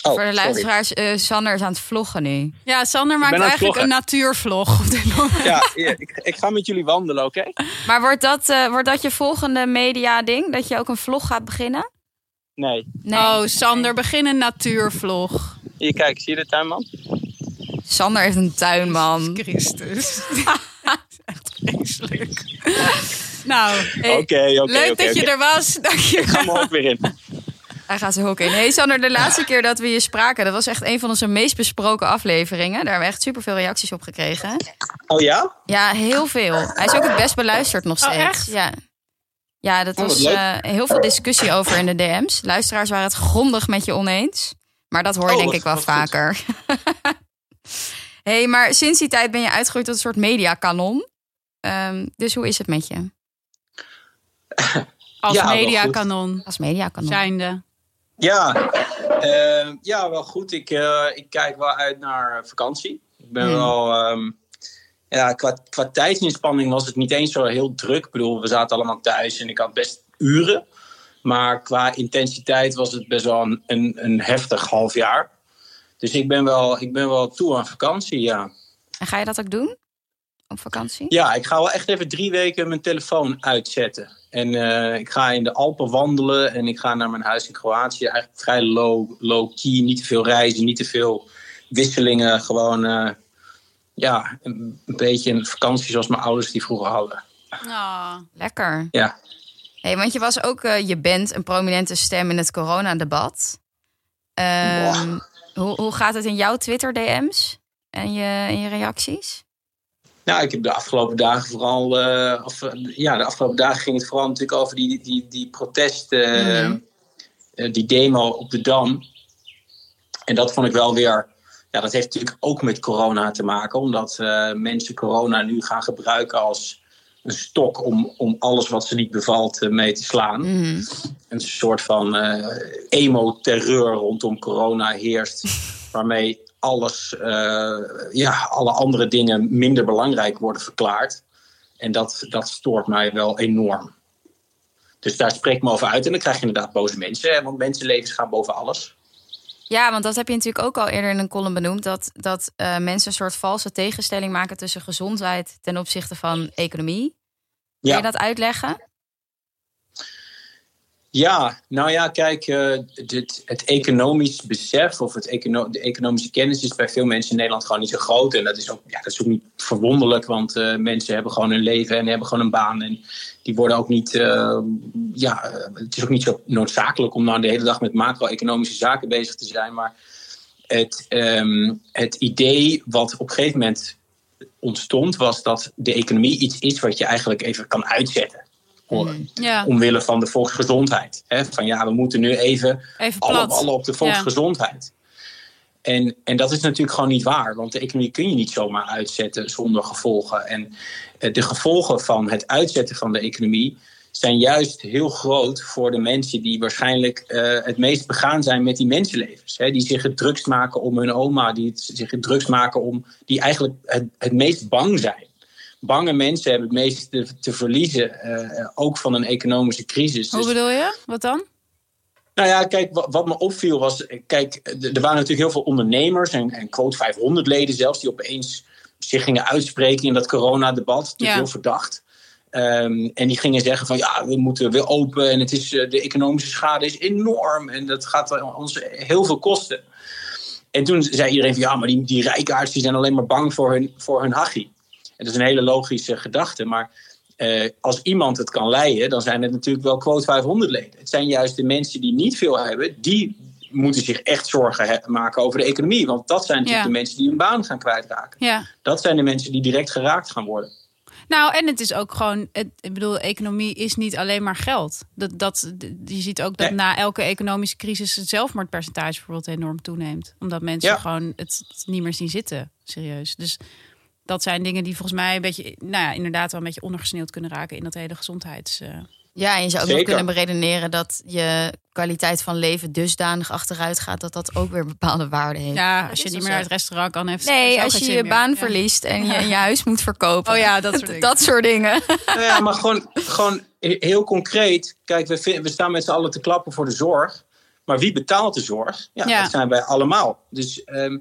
Oh, Voor de luisteraars, uh, Sander is aan het vloggen nu. Ja, Sander maakt eigenlijk een natuurvlog op dit moment. Ja, ik, ik ga met jullie wandelen, oké? Maar wordt dat, uh, wordt dat je volgende media-ding? Dat je ook een vlog gaat beginnen? Nee. nee. Oh, Sander, begin een natuurvlog. Hier, kijk, zie je de tuinman? Sander heeft een tuinman. Christus. Echt vreselijk. nou, hey, leuk dat je er was. Dank je. Ik ga me ook weer in. Hij gaat zo ook in. Hey Sander, de laatste keer dat we je spraken, dat was echt een van onze meest besproken afleveringen. Daar hebben we echt superveel reacties op gekregen. Oh ja? Ja, heel veel. Hij is ook het best beluisterd nog steeds. Oh, echt? Ja. Ja, dat oh, was uh, heel veel discussie over in de DM's. Luisteraars waren het grondig met je oneens. Maar dat hoor je oh, denk ik wel vaker. hey, maar sinds die tijd ben je uitgegroeid tot een soort mediakanon. Um, dus hoe is het met je? Als ja, mediakanon. Als mediakanon. Zijnde. Ja, uh, ja wel goed. Ik, uh, ik kijk wel uit naar vakantie. Ik ben Hmm. wel... ehm, ja, qua, qua tijdsinspanning was het niet eens zo heel druk. Ik bedoel, we zaten allemaal thuis en ik had best uren. Maar qua intensiteit was het best wel een, een, een heftig half jaar. Dus ik ben, wel, ik ben wel toe aan vakantie, ja. En ga je dat ook doen? Op vakantie? Ja, ik ga wel echt even drie weken mijn telefoon uitzetten. En eh, ik ga in de Alpen wandelen en ik ga naar mijn huis in Kroatië. Eigenlijk vrij low, low key, niet te veel reizen, niet te veel wisselingen. Gewoon eh, ja, een, een beetje een vakantie zoals mijn ouders die vroeger hadden. Ah. Lekker. Ja. Hey, want je was ook, eh, je bent een prominente stem in het coronadebat. Ehm hoe, hoe gaat het in jouw Twitter-DM's en je, en je reacties? Nou, ik heb de afgelopen dagen vooral. eh, of, eh, ja, de afgelopen dagen ging het vooral natuurlijk over die, die, die protest. eh, Mhm. die demo op de Dam. En dat vond ik wel weer. Ja, dat heeft natuurlijk ook met corona te maken. Omdat mensen corona nu gaan gebruiken als een stok om, om alles wat ze niet bevalt mee te slaan. Mhm. Een soort van emo-terreur rondom corona heerst. waarmee alles, eh, ja, alle andere dingen minder belangrijk worden verklaard. En dat, dat stoort mij wel enorm. Dus daar spreek ik me over uit. En dan krijg je inderdaad boze mensen. Hè, want mensenlevens gaan boven alles. Ja, want dat heb je natuurlijk ook al eerder in een column benoemd. Dat, dat eh, mensen een soort valse tegenstelling maken tussen gezondheid ten opzichte van economie. Kun Ja. je dat uitleggen? Ja, nou ja, kijk, eh, dit, het economisch besef of het de economische kennis is bij veel mensen in Nederland gewoon niet zo groot. En dat is ook, ja, dat is ook niet verwonderlijk, want eh, mensen hebben gewoon een leven en hebben gewoon een baan. En die worden ook niet, eh, ja, het is ook niet zo noodzakelijk om nou de hele dag met macro-economische zaken bezig te zijn. Maar het, ehm, het idee wat op een gegeven moment ontstond, was dat de economie iets is wat je eigenlijk even kan uitzetten. Ja, Omwille van de volksgezondheid. Hè? Van ja, we moeten nu even even alle ballen op de volksgezondheid. En, en dat is natuurlijk gewoon niet waar. Want de economie kun je niet zomaar uitzetten zonder gevolgen. En eh, de gevolgen van het uitzetten van de economie zijn juist heel groot voor de mensen die waarschijnlijk eh, het meest begaan zijn met die mensenlevens. Hè? Die zich het drukst maken om hun oma, die het, zich het drukst maken om, die eigenlijk het, het meest bang zijn. Bange mensen hebben het meest te, te verliezen, eh, ook van een economische crisis. Hoe Dus- bedoel je? Wat dan? nou ja, kijk, wat, wat me opviel was... Kijk, d- er waren natuurlijk heel veel ondernemers en, en quote 500 leden zelfs... die opeens zich gingen uitspreken in dat coronadebat. Natuurlijk Ja. heel verdacht. Ehm, en die gingen zeggen van ja, we moeten weer open... en het is, eh, de economische schade is enorm... en dat gaat ons heel veel kosten. En toen zei iedereen van ja, maar die, die rijkaards die zijn alleen maar bang voor hun, voor hun hachie. Dat is een hele logische gedachte, maar eh, als iemand het kan leiden, dan zijn het natuurlijk wel quote 500 leden. Het zijn juist de mensen die niet veel hebben, die moeten zich echt zorgen maken over de economie. Want dat zijn natuurlijk Ja. de mensen die hun baan gaan kwijtraken. Ja. Dat zijn de mensen die direct geraakt gaan worden. Nou, en het is ook gewoon, het, ik bedoel, economie is niet alleen maar geld. Dat, dat, je ziet ook dat Nee. na elke economische crisis het zelfmoordpercentage bijvoorbeeld enorm toeneemt. Omdat mensen Ja. gewoon het, het niet meer zien zitten, serieus. Dus dat zijn dingen die volgens mij een beetje, nou ja, inderdaad wel een beetje ondergesneeuwd kunnen raken in dat hele gezondheids... eh, Ja, en je zou ook nog kunnen beredeneren dat je kwaliteit van leven dusdanig achteruit gaat dat dat ook weer bepaalde waarde heeft. ja, als je niet meer uit het restaurant kan, heeft Nee, als je je baan Ja. verliest en je, je huis moet verkopen. Oh ja, dat soort dingen. dat soort dingen. Nou ja, maar gewoon, gewoon heel concreet. Kijk, we, staan met z'n allen te klappen voor de zorg. Maar wie betaalt de zorg? Ja, Ja. dat zijn wij allemaal. Dus ehm,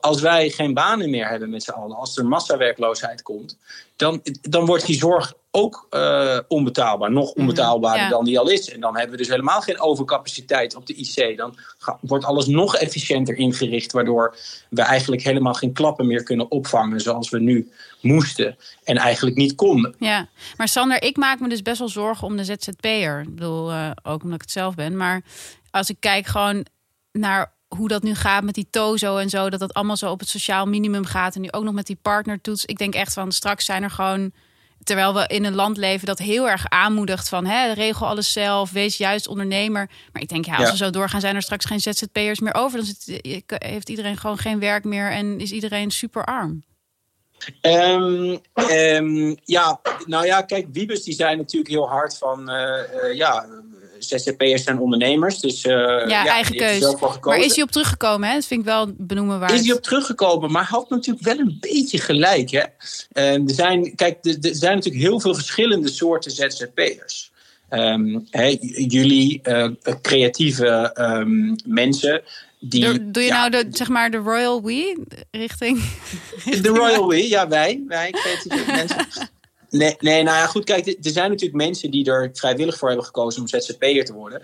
als wij geen banen meer hebben met z'n allen, als er massawerkloosheid komt, dan, dan wordt die zorg ook eh, onbetaalbaar. Nog onbetaalbaarder Ja. dan die al is. En dan hebben we dus helemaal geen overcapaciteit op de IC. Dan ga- wordt alles nog efficiënter ingericht, waardoor we eigenlijk helemaal geen klappen meer kunnen opvangen zoals we nu moesten en eigenlijk niet konden. Ja, maar Sander, ik maak me dus best wel zorgen om de ZZP'er. Ik bedoel, eh, ook omdat ik het zelf ben. Maar als ik kijk gewoon naar hoe dat nu gaat met die tozo en zo... dat dat allemaal zo op het sociaal minimum gaat... en nu ook nog met die partnertoets. Ik denk echt van, straks zijn er gewoon... terwijl we in een land leven dat heel erg aanmoedigt van... Hè, regel alles zelf, wees juist ondernemer. Maar ik denk, ja, als Ja. we zo doorgaan... zijn er straks geen ZZP'ers meer over. Dan zit, heeft iedereen gewoon geen werk meer... en is iedereen super arm. Ehm, ehm, ja, nou ja, kijk, Wiebes die zei natuurlijk heel hard van, eh, eh, ja, ZZP'ers zijn ondernemers. Dus, uh, ja, eigen keuze. Maar is hij op teruggekomen? Hè? Dat vind ik wel benoemen waar. Is hij op teruggekomen, maar had natuurlijk wel een beetje gelijk. Hè? er, zijn, kijk, er, er zijn natuurlijk heel veel verschillende soorten ZZP'ers. Um, jullie uh, creatieve um, mensen. Die, doe, doe je nou de, zeg maar de Royal We richting? De Royal We, ja, wij, wij creatieve mensen. Nee, nee, nou ja, goed, kijk, er zijn natuurlijk mensen die er vrijwillig voor hebben gekozen om ZZP'er te worden.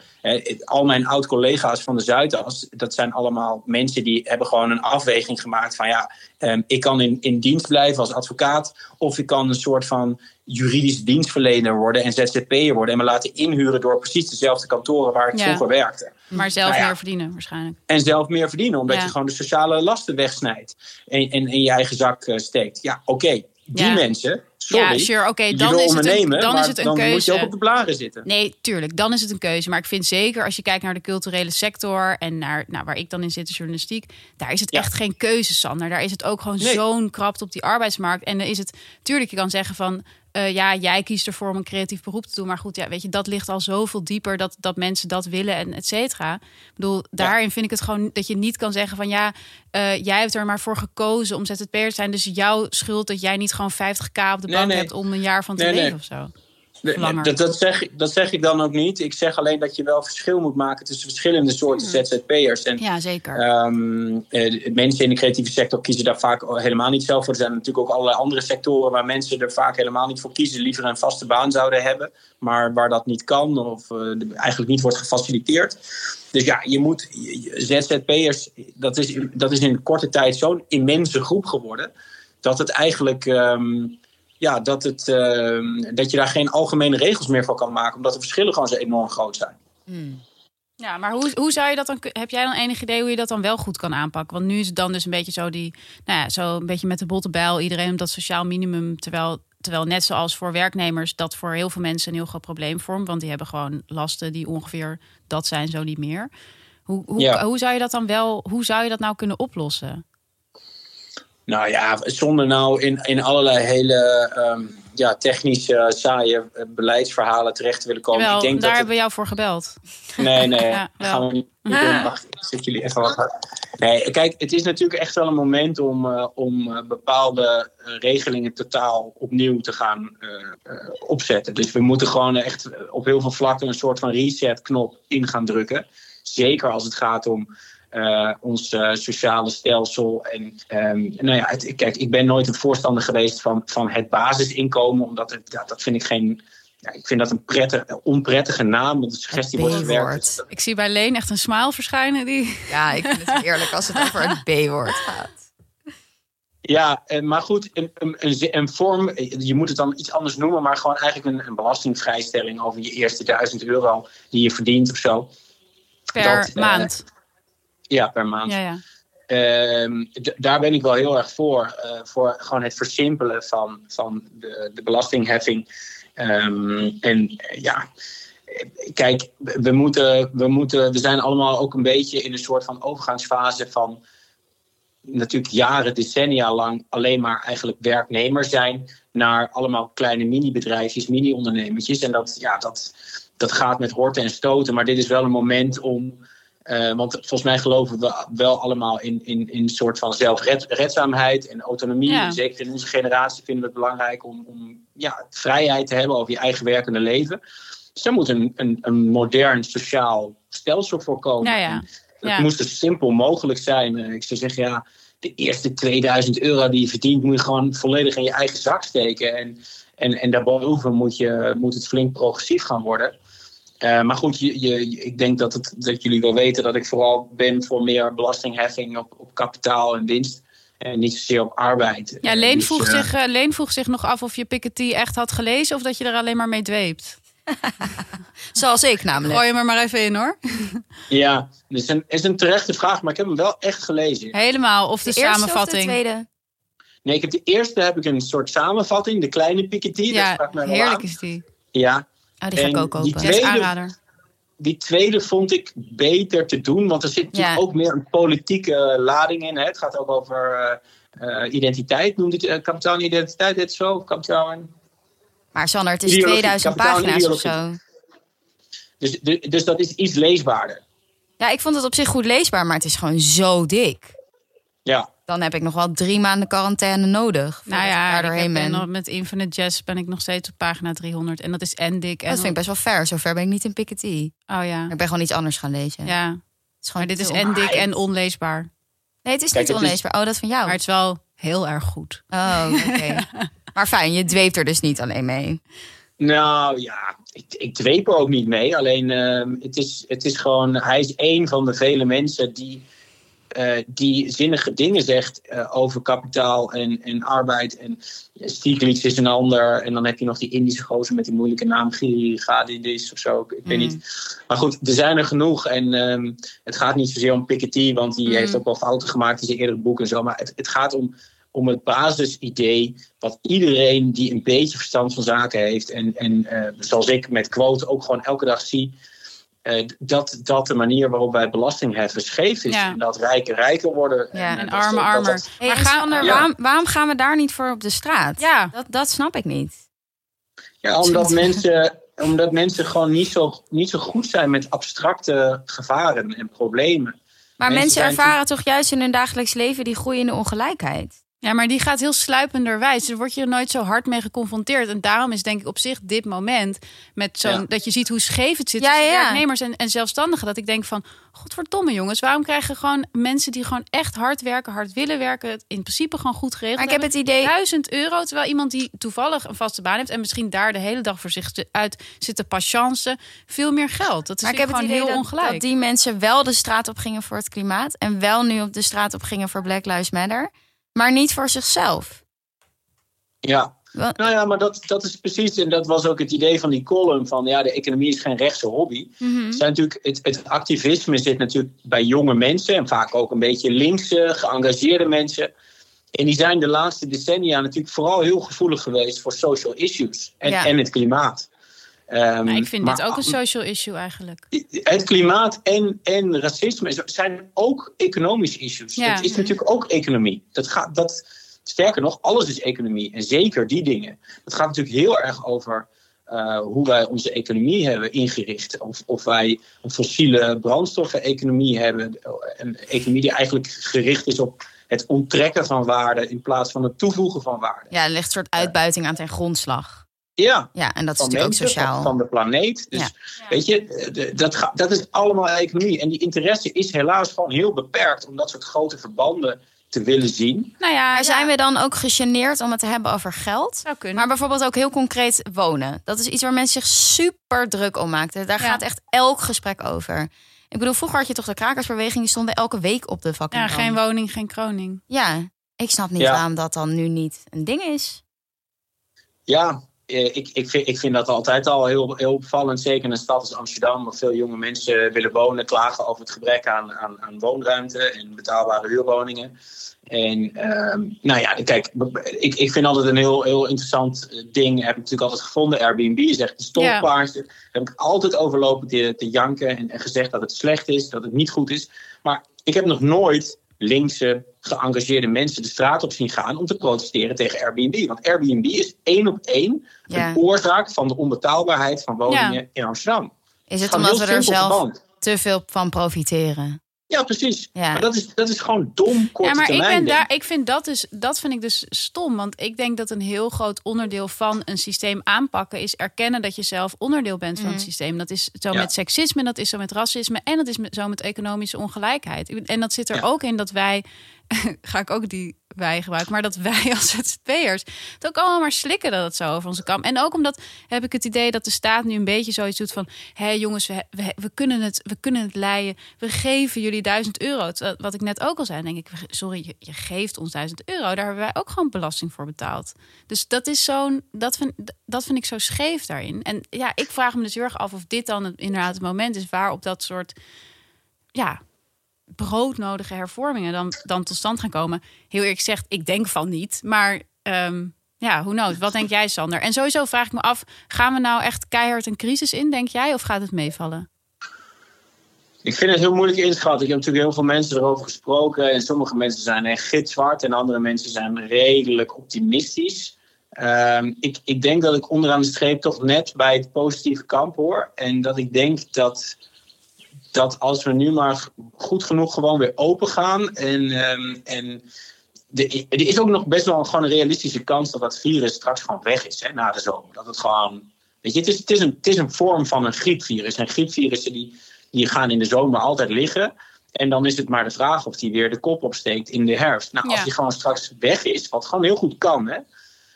Al mijn oud-collega's van de Zuidas, dat zijn allemaal mensen die hebben gewoon een afweging gemaakt van ja, ehm, ik kan in, in dienst blijven als advocaat of ik kan een soort van juridisch dienstverlener worden en ZZP'er worden en me laten inhuren door precies dezelfde kantoren waar ik vroeger werkte. Maar zelf nou meer verdienen waarschijnlijk. En zelf meer verdienen, omdat je gewoon de sociale lasten wegsnijdt en, en in je eigen zak uh, steekt. Ja, oké, die mensen Sorry, ja, sure, oké. dan is het een, dan is het een dan keuze. moet je ook op de blaren zitten. Nee, tuurlijk, dan is het een keuze. Maar ik vind zeker als je kijkt naar de culturele sector en naar nou, waar ik dan in zit, de journalistiek, daar is het echt geen keuze, Sander. Daar is het ook gewoon zo'n krapt op die arbeidsmarkt. En dan is het, tuurlijk, je kan zeggen van uh, ja, jij kiest ervoor om een creatief beroep te doen. Maar goed, ja, weet je, dat ligt al zoveel dieper dat, dat mensen dat willen en et cetera. Ik bedoel, daarin vind ik het gewoon dat je niet kan zeggen van ja, uh, jij hebt er maar voor gekozen om ZZP'er te zijn. Dus jouw schuld dat jij niet gewoon 50k op de bank hebt om een jaar van te leven of zo. Dat, dat, zeg, dat zeg ik dan ook niet. Ik zeg alleen dat je wel verschil moet maken tussen verschillende soorten hmm. ZZP'ers. En, ja, zeker. Um, mensen in de creatieve sector kiezen daar vaak helemaal niet zelf voor. Er zijn natuurlijk ook allerlei andere sectoren waar mensen er vaak helemaal niet voor kiezen. Liever een vaste baan zouden hebben, maar waar dat niet kan of uh, eigenlijk niet wordt gefaciliteerd. Dus ja, je moet ZZP'ers, dat is, dat is in korte tijd zo'n immense groep geworden. Dat het eigenlijk. Um, ja, dat, het, ehm, dat je daar geen algemene regels meer voor kan maken, omdat de verschillen gewoon zo enorm groot zijn. Hmm. Ja, maar hoe, hoe zou je dat dan? Heb jij dan enig idee hoe je dat dan wel goed kan aanpakken? Want nu is het dan dus een beetje zo die, nou ja, zo een beetje met de botte bijl, iedereen op dat sociaal minimum, terwijl Terwijl net zoals voor werknemers dat voor heel veel mensen een heel groot probleem vormt. Want die hebben gewoon lasten die ongeveer dat zijn, zo niet meer. Hoe, hoe, hoe zou je dat dan wel, hoe zou je dat nou kunnen oplossen? Nou ja, zonder nou in, in allerlei hele um, ja, technische, saaie eh, beleidsverhalen terecht te willen komen. Ik denk daar dat hebben we jou voor gebeld. Nee, nee, ja, gaan we niet doen. Wacht, ik zet jullie even wat hard. Nee, kijk, het is natuurlijk echt wel een moment om, uh, om uh, bepaalde regelingen totaal opnieuw te gaan opzetten. Dus we moeten gewoon echt op heel veel vlakken een soort van reset-knop in gaan drukken. Zeker als het gaat om uh, ons uh, sociale stelsel. En um, nou ja, het, kijk, ik ben nooit een voorstander geweest van, van het basisinkomen, omdat het, dat vind ik geen. Ja, ik vind dat een prettig, onprettige naam, want de suggestie wordt gewerkt. Ik zie bij Leen echt een smile verschijnen. Die... Ja, ik vind het eerlijk als het over het B-woord gaat. Ja, maar goed, een, een, een, vorm, je moet het dan iets anders noemen, maar gewoon eigenlijk een, een belastingvrijstelling over je eerste duizend euro die je verdient of zo. Per dat, eh, maand. Ja, per maand. Ja, ja. Ehm, daar ben ik wel heel erg voor. Uh, voor gewoon het versimpelen van, van de, de belastingheffing. Um, en ja, kijk, we, moeten, we, moeten, we zijn allemaal ook een beetje in een soort van overgangsfase van natuurlijk jaren, decennia lang alleen maar eigenlijk werknemer zijn naar allemaal kleine mini-bedrijfjes, mini-ondernemertjes. En dat, ja, dat, dat gaat met horten en stoten. Maar dit is wel een moment om uh, want volgens mij geloven we wel allemaal in, in, in een soort van zelfredzaamheid en autonomie. Zeker in onze generatie vinden we het belangrijk om, om ja, vrijheid te hebben over je eigen werkende leven. Dus daar moet een, een, een modern sociaal stelsel voor komen. ja. Het moest zo simpel mogelijk zijn. Eh, ik zou zeggen, ja, de eerste 2000 euro die je verdient, moet je gewoon volledig in je eigen zak steken. En, en, en daarboven moet, je, moet het flink progressief gaan worden. Uh, maar goed, je, je, ik denk dat, het, dat jullie wel weten dat ik vooral ben voor meer belastingheffing op, op kapitaal en winst. En niet zozeer op arbeid. Ja, Leen, dus, vroeg, uh, zich, uh, Leen vroeg zich nog af of je Piketty echt had gelezen of dat je er alleen maar mee dweept. Zoals ik namelijk. Gooi je er maar even in hoor. ja, het is een, is een terechte vraag, maar ik heb hem wel echt gelezen. Helemaal, of de, de samenvatting. Of de tweede? Nee, ik heb de eerste heb ik een soort samenvatting, de kleine Piketty. Ja, heerlijk is die. Ja, Oh, die ga ik ook kopen. Tweede, Die tweede vond ik beter te doen, want er zit natuurlijk ook meer een politieke lading in. Hè? Het gaat ook over uh, identiteit. Noemt het uh, kapitaal identiteit dit zo? Kapitaal Maar Sander, het is 2000 pagina's of zo. Dus, de- dus dat is iets leesbaarder. Ja, ik vond het op zich goed leesbaar, maar het is gewoon zo dik. Ja, Dan heb ik nog wel drie maanden quarantaine nodig. Nou ja, ik doorheen ben. en met Infinite Jest ben ik nog steeds op pagina 300. En dat is en dik. En Dat vind ik best wel ver. Zover ben ik niet in Piketty. Oh ja. Ik ben gewoon iets anders gaan lezen. Ja, Het is gewoon maar dit is en dik en onleesbaar. Nee, het is Kijk, niet het is- onleesbaar. Oh, dat van jou. Maar het is wel heel erg goed. Oh, oké. maar fijn, je dweept er dus niet alleen mee. nou ja, ik, ik dweep er ook niet mee. Alleen ehm, het, is, het is gewoon, hij is één van de vele mensen die, eh, die zinnige dingen zegt eh, over kapitaal en, en arbeid. En Stiglitz is een ander. En dan heb je nog die Indische gozer met die moeilijke naam, Giri Gadidis of zo. Ik weet Mm. niet. Maar goed, er zijn er genoeg. En ehm, het gaat niet zozeer om Piketty, want die Mm. heeft ook wel fouten gemaakt in zijn eerdere boeken en zo. Maar het, het gaat om, om het basisidee wat iedereen die een beetje verstand van zaken heeft. En, en eh, zoals ik met quote ook gewoon elke dag zie. Eh, dat, dat de manier waarop wij belasting heffen scheef is. Ja. En dat rijken rijker worden. Ja. En dat- arme dat- armer. dat- Hey, maar en gaan Sander, er... Ja. waarom, waarom gaan we daar niet voor op de straat? Ja, Dat, dat snap ik niet. Ja, omdat mensen, omdat mensen gewoon niet zo, niet zo goed zijn met abstracte gevaren en problemen. Maar Mensen mensen, ervaren toch juist in hun dagelijks leven die groeiende ongelijkheid? Ja, maar die gaat heel sluipenderwijs. Daar word je er nooit zo hard mee geconfronteerd. En daarom is denk ik op zich dit moment... met zo'n Ja. dat je ziet hoe scheef het zit Ja, tussen ja, ja. werknemers en, en zelfstandigen. Dat ik denk van, godverdomme jongens... waarom krijgen gewoon mensen die gewoon echt hard werken... hard willen werken, het in principe gewoon goed geregeld Maar ik heb het idee... 1000 euro, terwijl iemand die toevallig een vaste baan heeft... en misschien daar de hele dag voor zich uit zit te patiënten... veel meer geld. Dat is Maar ik heb het gewoon idee heel dat, ongelijk. dat die mensen wel de straat op gingen voor het klimaat. En wel nu op de straat op gingen voor Black Lives Matter. Maar niet voor zichzelf. Ja, Wat- nou ja, maar dat, dat is precies, en dat was ook het idee van die column van ja, de economie is geen rechtse hobby. Het, zijn natuurlijk, het, het activisme zit natuurlijk bij jonge mensen en vaak ook een beetje linkse, geëngageerde mensen. En die zijn de laatste decennia natuurlijk vooral heel gevoelig geweest voor social issues en, Ja. en het klimaat. Ehm, Nou, ik vind dit maar- ook een social issue eigenlijk. Het klimaat en, en racisme zijn ook economische issues. Ja. Het is natuurlijk ook economie. Dat gaat, dat, sterker nog, alles is economie. En zeker die dingen. Het gaat natuurlijk heel erg over eh, hoe wij onze economie hebben ingericht. Of, of wij een fossiele brandstoffen-economie hebben. Een economie die eigenlijk gericht is op het onttrekken van waarde in plaats van het toevoegen van waarde. Ja, er ligt een soort uitbuiting aan ten grondslag. Ja, Ja, en dat is van natuurlijk ook mensen, sociaal. van de planeet. Dus Ja. weet je, eh, dat, dat is allemaal economie. En die interesse is helaas gewoon heel beperkt om dat soort grote verbanden te willen zien. Nou ja, Maar zijn ja, we dan ook gegeneerd om het te hebben over geld? zou kunnen. Maar bijvoorbeeld ook heel concreet wonen. Dat is iets waar mensen zich super druk om maakten. Daar Ja. gaat echt elk gesprek over. Ik bedoel, vroeger had je toch de krakersbeweging, die stonden elke week op de fucking ja, geen woning, geen kroning. Ja, ik snap niet Ja. waarom dat dan nu niet een ding is. Ja, ik, ik, vind, ik vind dat altijd al heel, heel opvallend. Zeker in een stad als Amsterdam, waar veel jonge mensen willen wonen, klagen over het gebrek aan, aan, aan woonruimte en betaalbare huurwoningen. En ehm, nou ja, kijk, ik, ik vind altijd een heel, heel interessant eh, ding, heb ik natuurlijk altijd gevonden. Airbnb is echt een heb ik altijd overlopen te, te janken en, en gezegd dat het slecht is, dat het niet goed is. Maar ik heb nog nooit linkse, geëngageerde mensen de straat op zien gaan om te protesteren tegen Airbnb. Want Airbnb is één op één Ja. een oorzaak van de onbetaalbaarheid van woningen Ja. in Amsterdam. Is het omdat we er zelf te veel van profiteren? Ja, precies. Ja. Maar dat is, dat is gewoon dom korte Ja, maar ik, ben daar, ik vind dat dus, dat vind ik dus stom. Want ik denk dat een heel groot onderdeel van een systeem aanpakken is erkennen dat je zelf onderdeel bent van het systeem. Dat is zo Ja. met seksisme, dat is zo met racisme en dat is zo met economische ongelijkheid. En dat zit er Ja. ook in dat wij, ga ik ook die wij gebruiken, maar dat wij als ZZP'ers het ook allemaal maar slikken dat het zo over onze kam. En ook omdat heb ik het idee dat de staat nu een beetje zoiets doet van, hé jongens, we, we, kunnen het, we kunnen het leiden, we geven jullie duizend euro. Wat ik net ook al zei, denk ik, sorry, je, geeft ons duizend euro, daar hebben wij ook gewoon belasting voor betaald. Dus dat is zo'n, dat vind, dat vind ik zo scheef daarin. En ja, ik vraag me dus heel erg af of dit dan inderdaad het moment is waarop dat soort, ja, broodnodige hervormingen dan, dan tot stand gaan komen. Heel eerlijk gezegd, ik denk van niet. Maar ehm, ja, hoe knows? Wat denk jij, Sander? En sowieso vraag ik me af, gaan we nou echt keihard een crisis in, denk jij? Of gaat het meevallen? Ik vind het heel moeilijk inschatten. Ik heb natuurlijk heel veel mensen erover gesproken. En sommige mensen zijn echt gitzwart. En andere mensen zijn redelijk optimistisch. Ehm, ik, ik denk dat ik onderaan de streep toch net bij het positieve kamp hoor. En dat ik denk dat, dat als we nu maar goed genoeg gewoon weer open gaan. En, ehm, en de, er is ook nog best wel gewoon een realistische kans dat dat virus straks gewoon weg is hè, na de zomer. Dat het gewoon. Weet je, het is, het, is een, het is een vorm van een griepvirus. En griepvirussen die, die gaan in de zomer altijd liggen. En dan is het maar de vraag of die weer de kop opsteekt in de herfst. Nou, als die gewoon straks weg is, wat gewoon heel goed kan, hè,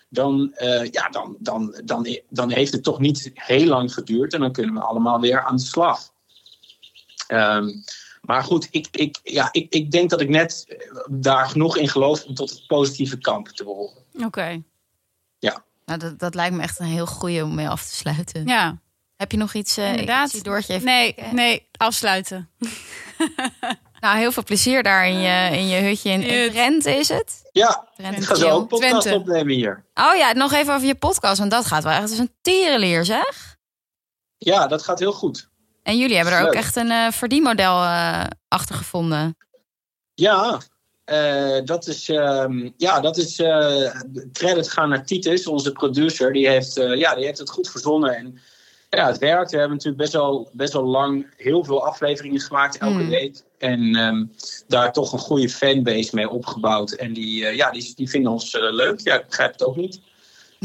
dan, eh, ja, dan, dan, dan, dan heeft het toch niet heel lang geduurd. En dan kunnen we allemaal weer aan de slag. Ehm, maar goed, ik, ik, ja, ik, ik denk dat ik net daar genoeg in geloof om tot het positieve kamp te behoren. Oké. Nou, dat, dat lijkt me echt een heel goeie om mee af te sluiten. Ja, Heb je nog iets? eh Inderdaad. Ik zie Doortje even nee, kijken. nee, afsluiten. Nou, heel veel plezier daar in je, in je hutje in, in Hut. Drenthe, is het? Ja, Drenthe ik ga zo een podcast Twente. opnemen hier. Oh ja, nog even over je podcast, want dat gaat wel echt als een tierenleer, zeg. Ja, dat gaat heel goed. En jullie hebben er ook echt een eh, verdienmodel eh achter gevonden. Ja, eh, dat is, ehm, ja, dat is credit gaan naar Titus, onze producer. Die heeft, ja, die heeft het goed verzonnen. En ja, het werkt. We hebben natuurlijk best wel, best wel lang heel veel afleveringen gemaakt, elke Mm. week. En ehm, daar toch een goede fanbase mee opgebouwd. En die, ja, die, die vinden ons leuk. Ja, ik begrijp het ook niet.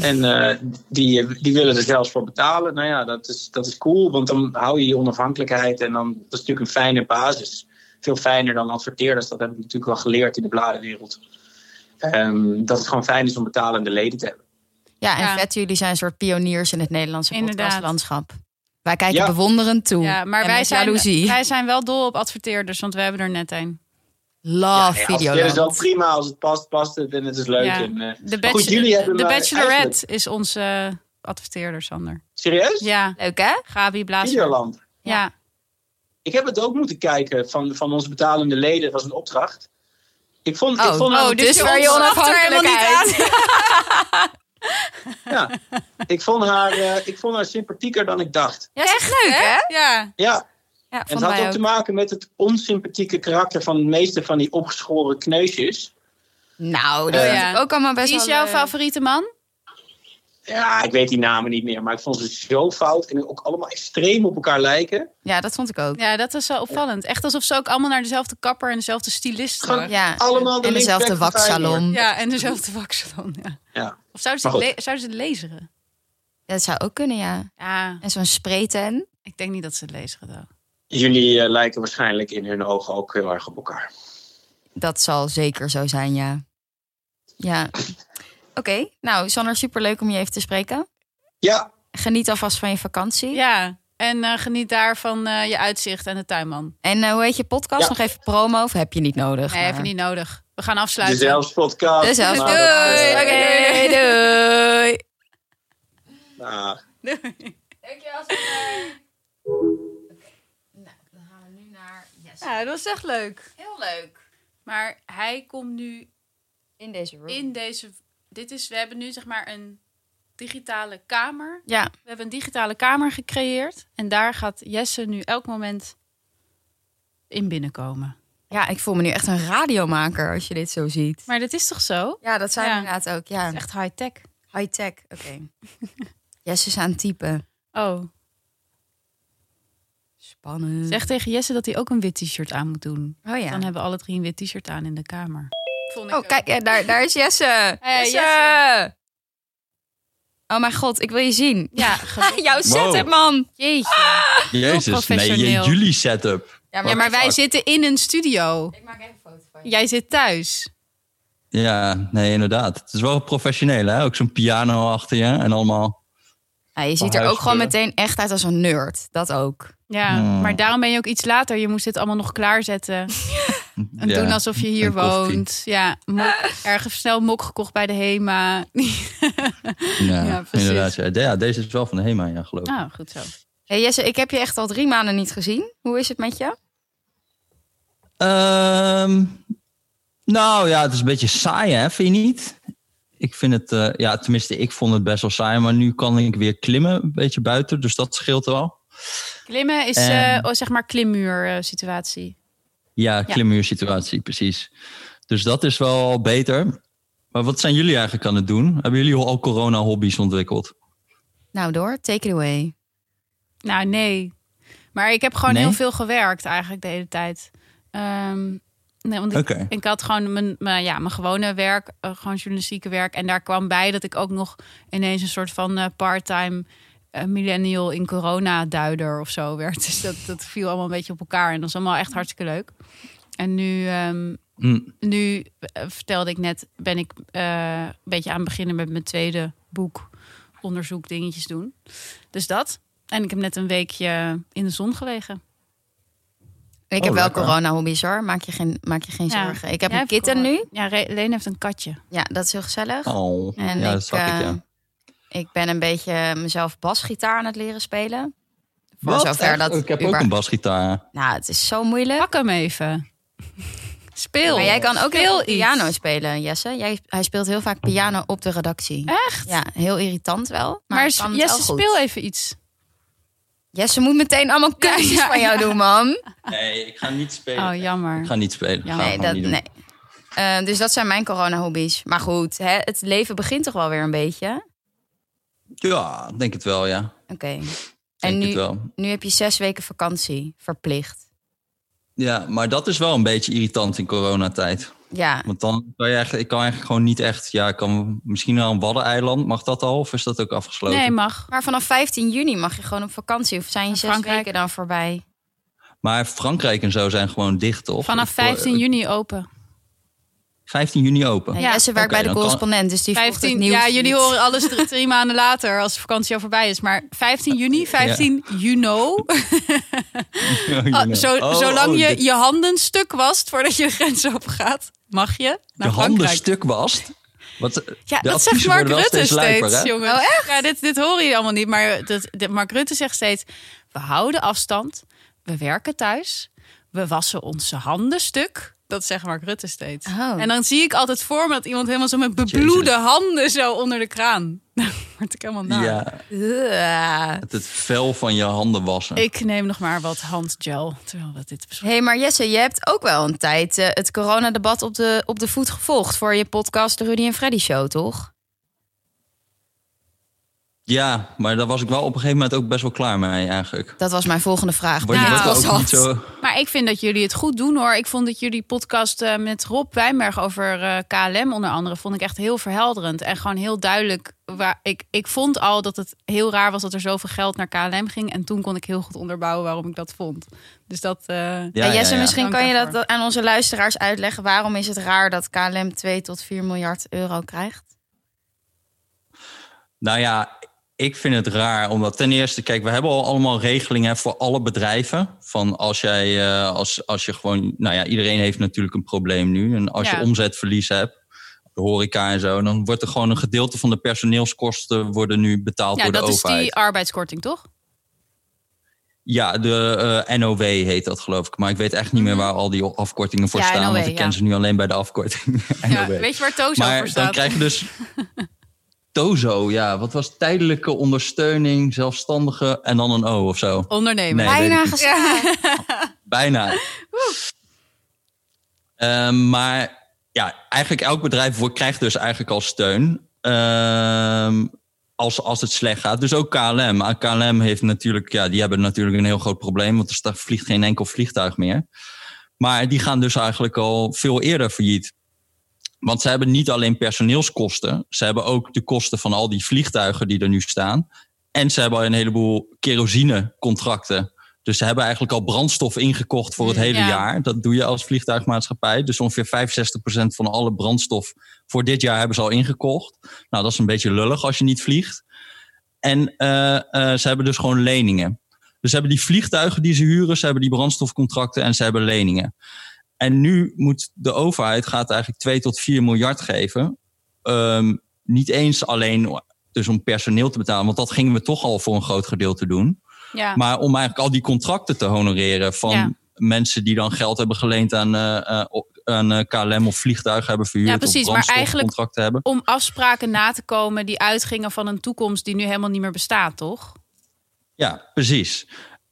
En eh, die, die willen er zelfs voor betalen. Nou ja, dat is, dat is cool, want dan hou je je onafhankelijkheid. En dan, dat is natuurlijk een fijne basis. Veel fijner dan adverteerders. Dat heb ik natuurlijk wel geleerd in de bladenwereld. Ehm, dat het gewoon fijn is om betalende leden te hebben. Ja, en Ja. vet, jullie zijn een soort pioniers in het Nederlandse podcastlandschap. Wij kijken Ja. bewonderend toe. Ja, maar En wij met zijn, jaloezie. wij zijn wel dol op adverteerders, want we hebben er net een. Love ja, adverteren is wel prima als het past, past het en het is leuk. Ja. En, eh, De, goed, bachelor, jullie hebben de Bachelorette eigenlijk- is onze eh, adverteerder, Sander. Serieus? Ja, Leuk hè? Gabi Blazer. Videoland. Ja. Ik heb het ook moeten kijken van, van onze betalende leden. Dat was een opdracht. Ik vond, ik Oh, vond haar, oh, dus je waar je er helemaal niet onafhankelijkheid. ja, ik, vond haar, eh, ik vond haar sympathieker dan ik dacht. Ja, is echt leuk hè? Ja, Ja, Ja, en het had ook ook. te maken met het onsympathieke karakter van de meeste van die opgeschoren kneusjes. Nou, dat vind ja. ik ook allemaal best wie is jouw leuk. favoriete man? Ja, ik weet die namen niet meer, maar ik vond ze zo fout en ook allemaal extreem op elkaar lijken. Ja, dat vond ik ook. Ja, dat is wel opvallend. Echt alsof ze ook allemaal naar dezelfde kapper en dezelfde stylist gaan. Ja, allemaal de en dezelfde waksalon. Ja. En dezelfde waksalon. Ja. Ja. Of zouden ze, het zouden ze het lezen? dat zou ook kunnen, ja. Ja, En zo'n sprayten. ik denk niet dat ze het lezen. Dan. Jullie eh, lijken waarschijnlijk in hun ogen ook heel erg op elkaar. Dat zal zeker zo zijn, ja. Ja. Oké, nou, Sander, superleuk om je even te spreken. Ja, Geniet alvast van je vakantie. Ja, en eh, geniet daar van eh, je uitzicht en de tuinman. En eh, hoe heet je podcast? Ja. Nog even promo of heb je niet nodig? Nee, maar- even niet nodig. We gaan afsluiten. dezelfde podcast. Dezelfde. Nou, Doei! Oké, doei! nou, Dankjewel, Nou, dan gaan we nu naar... Yes. Ja, dat was echt leuk. Heel leuk. Maar hij komt nu In deze room. in deze. Dit is, we hebben nu zeg maar een digitale kamer. Ja, We hebben een digitale kamer gecreëerd. En daar gaat Jesse nu elk moment in binnenkomen. ja, ik voel me nu echt een radiomaker als je dit zo ziet. Maar dat is toch zo? Ja, dat zijn we inderdaad ook. Ja, Het is echt high-tech. high-tech. Oké. Jesse is aan het typen. Oh, Spannend. zeg tegen Jesse dat hij ook een wit t-shirt aan moet doen. Oh ja. Dan hebben we alle drie een wit t-shirt aan in de kamer. Vond ik Oh, ook. kijk, ja, daar, daar is Jesse. Hey, Jesse! Jesse. Oh mijn god, ik wil je zien. Ja, Jouw setup, man. jeetje. Jezus, nee, jullie setup. Ja, Ja, maar wij fuck? zitten in een studio. Ik maak even een foto van je. Jij zit thuis. Ja, nee, inderdaad. Het is wel professioneel, hè? Ook zo'n piano achter je en allemaal. Ja, je ziet er ook gewoon meteen echt uit als een nerd. Dat ook. Ja, Hmm. maar daarom ben je ook iets later. Je moest dit allemaal nog klaarzetten. En Ja, doen alsof je hier koffie. woont. Ja, mok, ergens snel mok gekocht bij de HEMA. Ja, Ja, precies. inderdaad. Ja. De- ja, deze is wel van de HEMA, ja, geloof ik. Nou, goed zo. Hey Jesse, ik heb je echt al drie maanden niet gezien. Hoe is het met je? Ehm, nou ja, het is een beetje saai, hè? Vind je niet? Ik vind het, eh, ja, tenminste, ik vond het best wel saai. Maar nu kan ik weer klimmen, een beetje buiten. Dus dat scheelt wel. Klimmen is En- eh, oh, zeg maar klimmuur eh, situatie. Ja, klimmuursituatie, precies. Dus dat is wel beter. Maar wat zijn jullie eigenlijk aan het doen? Hebben jullie al corona-hobby's ontwikkeld? Nou, door. Take it away. Nou, nee. Maar ik heb gewoon Nee? heel veel gewerkt eigenlijk de hele tijd. Ehm, nee, want ik, Oké. ik had gewoon mijn, mijn, ja, mijn gewone werk, eh, gewoon journalistieke werk. En daar kwam bij dat ik ook nog ineens een soort van eh, part-time millennial in corona-duider of zo werd. Dus dat, dat viel allemaal een beetje op elkaar. En dat was allemaal echt hartstikke leuk. En nu, ehm, Hm. nu eh, vertelde ik net, ben ik eh, een beetje aan het beginnen met mijn tweede boek. Onderzoek dingetjes doen. Dus dat. En ik heb net een weekje in de zon gelegen. Ik Oh, heb wel lekker. corona-hobby's hoor. Maak je geen, maak je geen Ja. zorgen. Ik heb Jij een kitten nu. corona. Ja, Leen heeft een katje. Ja, dat is heel gezellig. Oh, En ja, ik, dat zag ik, eh, ja. Ik ben een beetje mezelf basgitaar aan het leren spelen. Voor Wat? zover Echt? dat ik heb ook een basgitaar. Nou, het is zo moeilijk. Pak hem even. Speel. Maar jij kan ook heel goed piano iets. spelen, Jesse. Jij, hij speelt heel vaak piano op de redactie. Echt? Ja, heel irritant wel. Maar, kan het Jesse, wel goed. speel even iets. Jesse moet meteen allemaal kunstjes ja, van jou ja. doen, man. Nee, ik ga niet spelen. Oh, jammer. Ik ga niet spelen. Ga Nee, dat, niet doen. nee. Eh, dus dat zijn mijn corona-hobby's. Maar goed, hè, het leven begint toch wel weer een beetje. Ja, denk het wel, ja. Oké. Denk En het nu, wel. nu heb je zes weken vakantie verplicht. Ja, maar dat is wel een beetje irritant in coronatijd. Ja, Want dan kan je eigenlijk, ik kan eigenlijk gewoon niet echt... Ja, ik kan misschien naar een Waddeneiland. Mag dat al? Of is dat ook afgesloten? Nee, mag. maar vanaf 15 juni mag je gewoon op vakantie. Of zijn je zes Frankrijk. weken dan voorbij? Maar Frankrijk en zo zijn gewoon dicht, toch? Vanaf Voor- 15 juni open. 15 juni open. Ja, Ja, Jesse werkt bij de kan- correspondent, dus die volgt 15, het nieuws ja, jullie niet. horen alles drie, drie maanden later als de vakantie al voorbij is. Maar 15 juni, 15 juni. Ja, Ah, zo, oh, zolang oh, je dit- je handen stuk wast voordat je de grens open gaat, mag je je naar handen Frankrijk. stuk wast. Wat, Ja, de dat zegt Mark Rutte steeds, lijper. Oh, echt? Ja, dit, dit horen jullie allemaal niet. Maar dat, dit- Mark Rutte zegt steeds... we houden afstand, we werken thuis... we wassen onze handen stuk. Dat zegt Mark Rutte steeds. Oh. En dan zie ik altijd voor me dat iemand helemaal zo met bebloede Jezus. handen... zo onder de kraan. Word ik helemaal naar. Ja, Ugh. het, het vel van je handen wassen. Ik neem nog maar wat handgel, terwijl we dit bespreken. hey, maar Jesse, je hebt ook wel een tijd eh, het coronadebat op de, op de voet gevolgd... voor je podcast De Rudy en Freddy Show, toch? Ja, maar daar was ik wel op een gegeven moment ook best wel klaar mee eigenlijk. Dat was mijn volgende vraag. Word je Nou, wordt dat ook was niet dat. zo... Maar ik vind dat jullie het goed doen hoor. Ik vond dat jullie podcast eh, met Rob Wijnberg over eh, KLM onder andere... vond ik echt heel verhelderend. En gewoon heel duidelijk. Waar, ik, ik vond al dat het heel raar was dat er zoveel geld naar KLM ging. En toen kon ik heel goed onderbouwen waarom ik dat vond. Dus dat... eh, Ja, Ja, ja, Jesse, ja. misschien Dank kan je daarvoor. dat aan onze luisteraars uitleggen. Waarom is het raar dat KLM 2 tot 4 miljard euro krijgt? Nou ja, ik vind het raar, omdat ten eerste, kijk, we hebben al allemaal regelingen voor alle bedrijven. Van als jij, eh, als, als je gewoon, nou ja, iedereen heeft natuurlijk een probleem nu. En als Ja. je omzetverlies hebt, de horeca en zo, dan wordt er gewoon een gedeelte van de personeelskosten worden nu betaald ja, door de dat is overheid. die arbeidskorting, toch? Ja, de eh, NOW heet dat geloof ik. Maar ik weet echt niet meer waar al die afkortingen voor Ja, staan. NOW, want ik ken ja. ze nu alleen bij de afkorting. Ja, NOW. weet je waar Tozo maar voor dan staat? krijg je dus TOZO, ja. Wat was tijdelijke ondersteuning, zelfstandige en dan een O of zo. Ondernemen. Nee, Bijna geslaagd. Bijna. Ehm, maar ja, eigenlijk elk bedrijf wordt, krijgt dus eigenlijk al steun. Ehm, als, als het slecht gaat. Dus ook KLM. Maar KLM heeft natuurlijk, ja, die hebben natuurlijk een heel groot probleem. Want er vliegt geen enkel vliegtuig meer. Maar die gaan dus eigenlijk al veel eerder failliet. Want ze hebben niet alleen personeelskosten. Ze hebben ook de kosten van al die vliegtuigen die er nu staan. En ze hebben een heleboel kerosinecontracten. Dus ze hebben eigenlijk al brandstof ingekocht voor het hele Ja. jaar. Dat doe je als vliegtuigmaatschappij. Dus ongeveer 65% van alle brandstof voor dit jaar hebben ze al ingekocht. Nou, dat is een beetje lullig als je niet vliegt. En eh, eh, ze hebben dus gewoon leningen. Dus ze hebben die vliegtuigen die ze huren, ze hebben die brandstofcontracten en ze hebben leningen. En nu moet de overheid gaat eigenlijk 2 tot 4 miljard geven. Ehm, niet eens alleen dus om personeel te betalen, want dat gingen we toch al voor een groot gedeelte doen. Ja. Maar om eigenlijk al die contracten te honoreren van Ja. mensen die dan geld hebben geleend aan, eh, eh, aan eh, KLM of vliegtuigen hebben verhuurd. Ja, precies, Of maar eigenlijk- hebben. Om afspraken na te komen die uitgingen van een toekomst die nu helemaal niet meer bestaat, toch? Ja, precies.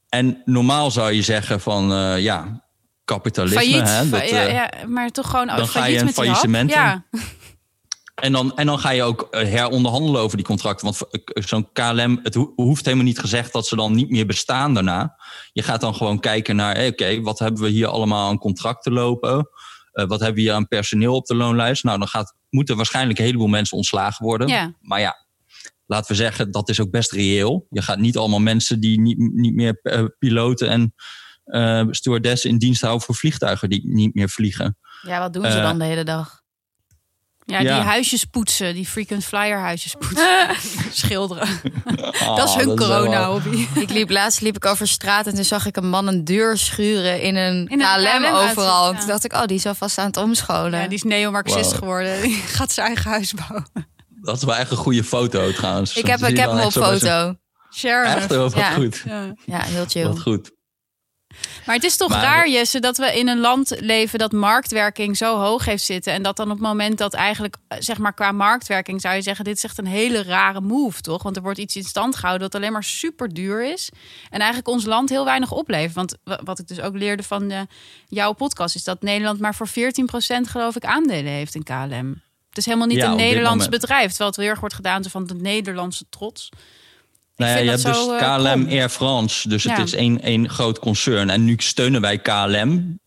En normaal zou je zeggen van ja, kapitalisme. Failliet. Hè, dat, ja, eh, ja, maar toch gewoon dan ga je een faillissement Ja, En dan, en dan ga je ook eh, heronderhandelen over die contracten. Want eh, zo'n KLM, het hoeft helemaal niet gezegd dat ze dan niet meer bestaan daarna. Je gaat dan gewoon kijken naar, oké, wat hebben we hier allemaal aan contracten lopen? Uh, wat hebben we hier aan personeel op de loonlijst? Nou, dan gaat, moeten waarschijnlijk een heleboel mensen ontslagen worden. Ja. Maar ja, laten we zeggen, dat is ook best reëel. Je gaat niet allemaal mensen die niet, niet meer uh, piloten en uh, stewardessen in dienst houden voor vliegtuigen die niet meer vliegen. Ja, wat doen ze dan de hele dag? Ja, die huisjes poetsen, die frequent flyer huisjes poetsen. Schilderen. Oh, dat is hun corona-hobby. Ik liep laatst liep ik over straat en toen zag ik een man een deur schuren in een In een KLM KLM overal. En Toen dacht ik, oh, die is alvast aan het omscholen. Ja, die is neo-marxist Wow. geworden. Die gaat zijn eigen huis bouwen. Dat is wel echt een goede foto trouwens. ik heb, ik heb hem op foto. Sharon. Echt, heel wat Ja. goed. Ja. Ja, heel chill. Wat goed. Maar het is toch Maar- raar, Jesse, dat we in een land leven dat marktwerking zo hoog heeft zitten. En dat dan op het moment dat eigenlijk, eh, zeg maar, qua marktwerking zou je zeggen: dit is echt een hele rare move, toch? Want er wordt iets in stand gehouden dat alleen maar super duur is. En eigenlijk ons land heel weinig oplevert. Want wa- wat ik dus ook leerde van eh, jouw podcast, is dat Nederland maar voor 14% geloof ik aandelen heeft in KLM. Het is helemaal niet Ja, een Nederlands bedrijf. Terwijl het heel erg wordt gedaan van de Nederlandse trots. Nou ja, je hebt dus eh, KLM. Air France. Dus het is één, één groot concern. En nu steunen wij KLM.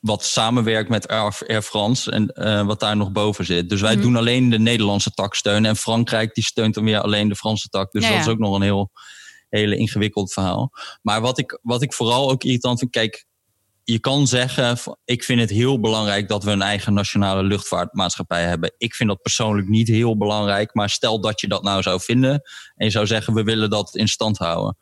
Wat samenwerkt met Air France. En eh, wat daar nog boven zit. Dus wij Mhm. doen alleen de Nederlandse tak steunen. En Frankrijk die steunt dan weer alleen de Franse tak. Dus Ja, dat is ook nog een heel hele ingewikkeld verhaal. Maar wat ik, wat ik vooral ook irritant vind. Kijk, je kan zeggen, ik vind het heel belangrijk dat we een eigen nationale luchtvaartmaatschappij hebben. Ik vind dat persoonlijk niet heel belangrijk. Maar stel dat je dat nou zou vinden en je zou zeggen, we willen dat in stand houden.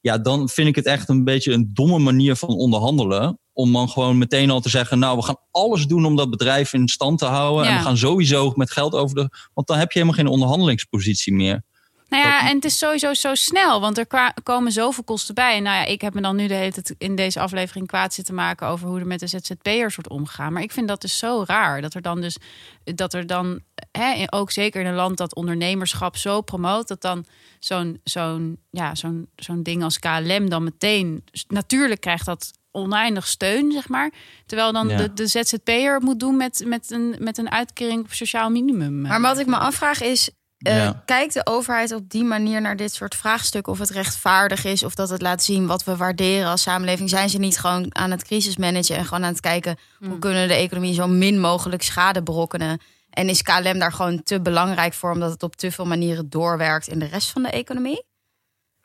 Ja, dan vind ik het echt een beetje een domme manier van onderhandelen. Om dan gewoon meteen al te zeggen, nou, we gaan alles doen om dat bedrijf in stand te houden. En we gaan sowieso met geld over de... Want dan heb je helemaal geen onderhandelingspositie meer. Nou ja, en het is sowieso zo snel, want er kwa- komen zoveel kosten bij. En nou ja, ik heb me dan nu de hele tijd in deze aflevering kwaad zitten maken over hoe er met de ZZP'ers wordt omgegaan. Maar ik vind dat dus zo raar dat er dan dus dat er dan hè, ook zeker in een land dat ondernemerschap zo promoot, dat dan zo'n zo'n ja zo'n zo'n ding als KLM dan meteen natuurlijk krijgt dat oneindig steun, zeg maar. Terwijl dan Ja. de, de ZZP'er moet doen met, met, een, met een uitkering op sociaal minimum. Maar wat ik me afvraag is, Ja. kijkt de overheid op die manier naar dit soort vraagstukken of het rechtvaardig is of dat het laat zien wat we waarderen als samenleving? Zijn ze niet gewoon aan het crisismanagen en gewoon aan het kijken hoe kunnen we de economie zo min mogelijk schade berokkenen? En is KLM daar gewoon te belangrijk voor omdat het op te veel manieren doorwerkt in de rest van de economie?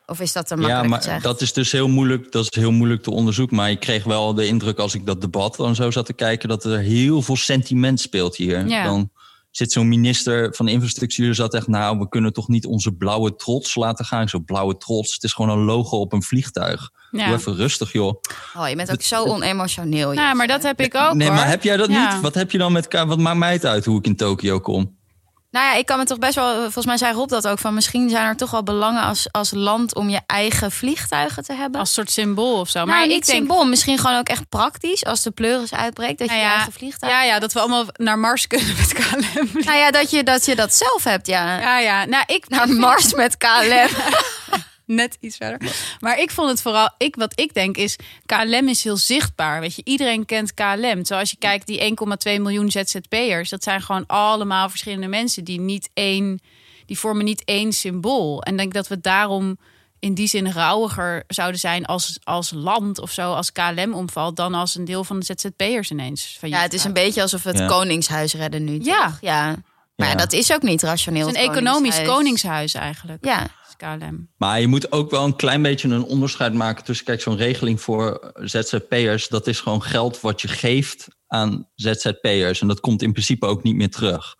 Of is dat te makkelijk ja, maar gezegd? dat is dus heel moeilijk, dat is heel moeilijk te onderzoeken. Maar ik kreeg wel de indruk als ik dat debat dan zo zat te kijken... dat er heel veel sentiment speelt hier. Ja. Dan zit zo'n minister van infrastructuur zat echt... nou, we kunnen toch niet onze blauwe trots laten gaan. Zo blauwe trots, het is gewoon een logo op een vliegtuig. Ja. Doe even rustig, joh. Oh, je bent ook zo onemotioneel. Nou, maar dat heb ik ook. nee, hoor. maar heb jij dat Ja. niet? Wat heb je dan met... Wat maakt mij het uit hoe ik in Tokio kom? Nou ja, ik kan me toch best wel. Volgens mij zei Rob dat ook. Van misschien zijn er toch wel belangen als, als land om je eigen vliegtuigen te hebben. Als soort symbool of zo. maar maar niet ik denk, symbool. Misschien gewoon ook echt praktisch. Als de pleuris uitbreekt, dat je Nou je eigen vliegtuig. Ja, ja, dat we allemaal naar Mars kunnen met KLM. Nou ja, dat je dat, je dat zelf hebt, ja. Ja, ja. Nou, ik Naar Mars met KLM. net iets verder. Maar ik vond het vooral, ik, wat ik denk is, KLM is heel zichtbaar. Weet je, iedereen kent KLM. Zoals je kijkt, die 1,2 miljoen ZZP'ers, dat zijn gewoon allemaal verschillende mensen die niet één, die vormen niet één symbool. En denk dat we daarom in die zin rouwiger zouden zijn als, als land of zo, als KLM omvalt, dan als een deel van de ZZP'ers ineens. Van Ja, het is een beetje alsof we het Ja. Koningshuis redden nu. Ja. toch? ja. Maar ja, dat is ook niet rationeel. Het is een economisch koningshuis eigenlijk. Ja. is KLM. Maar je moet ook wel een klein beetje een onderscheid maken tussen, kijk, zo'n regeling voor ZZP'ers, dat is gewoon geld wat je geeft aan ZZP'ers. En dat komt in principe ook niet meer terug.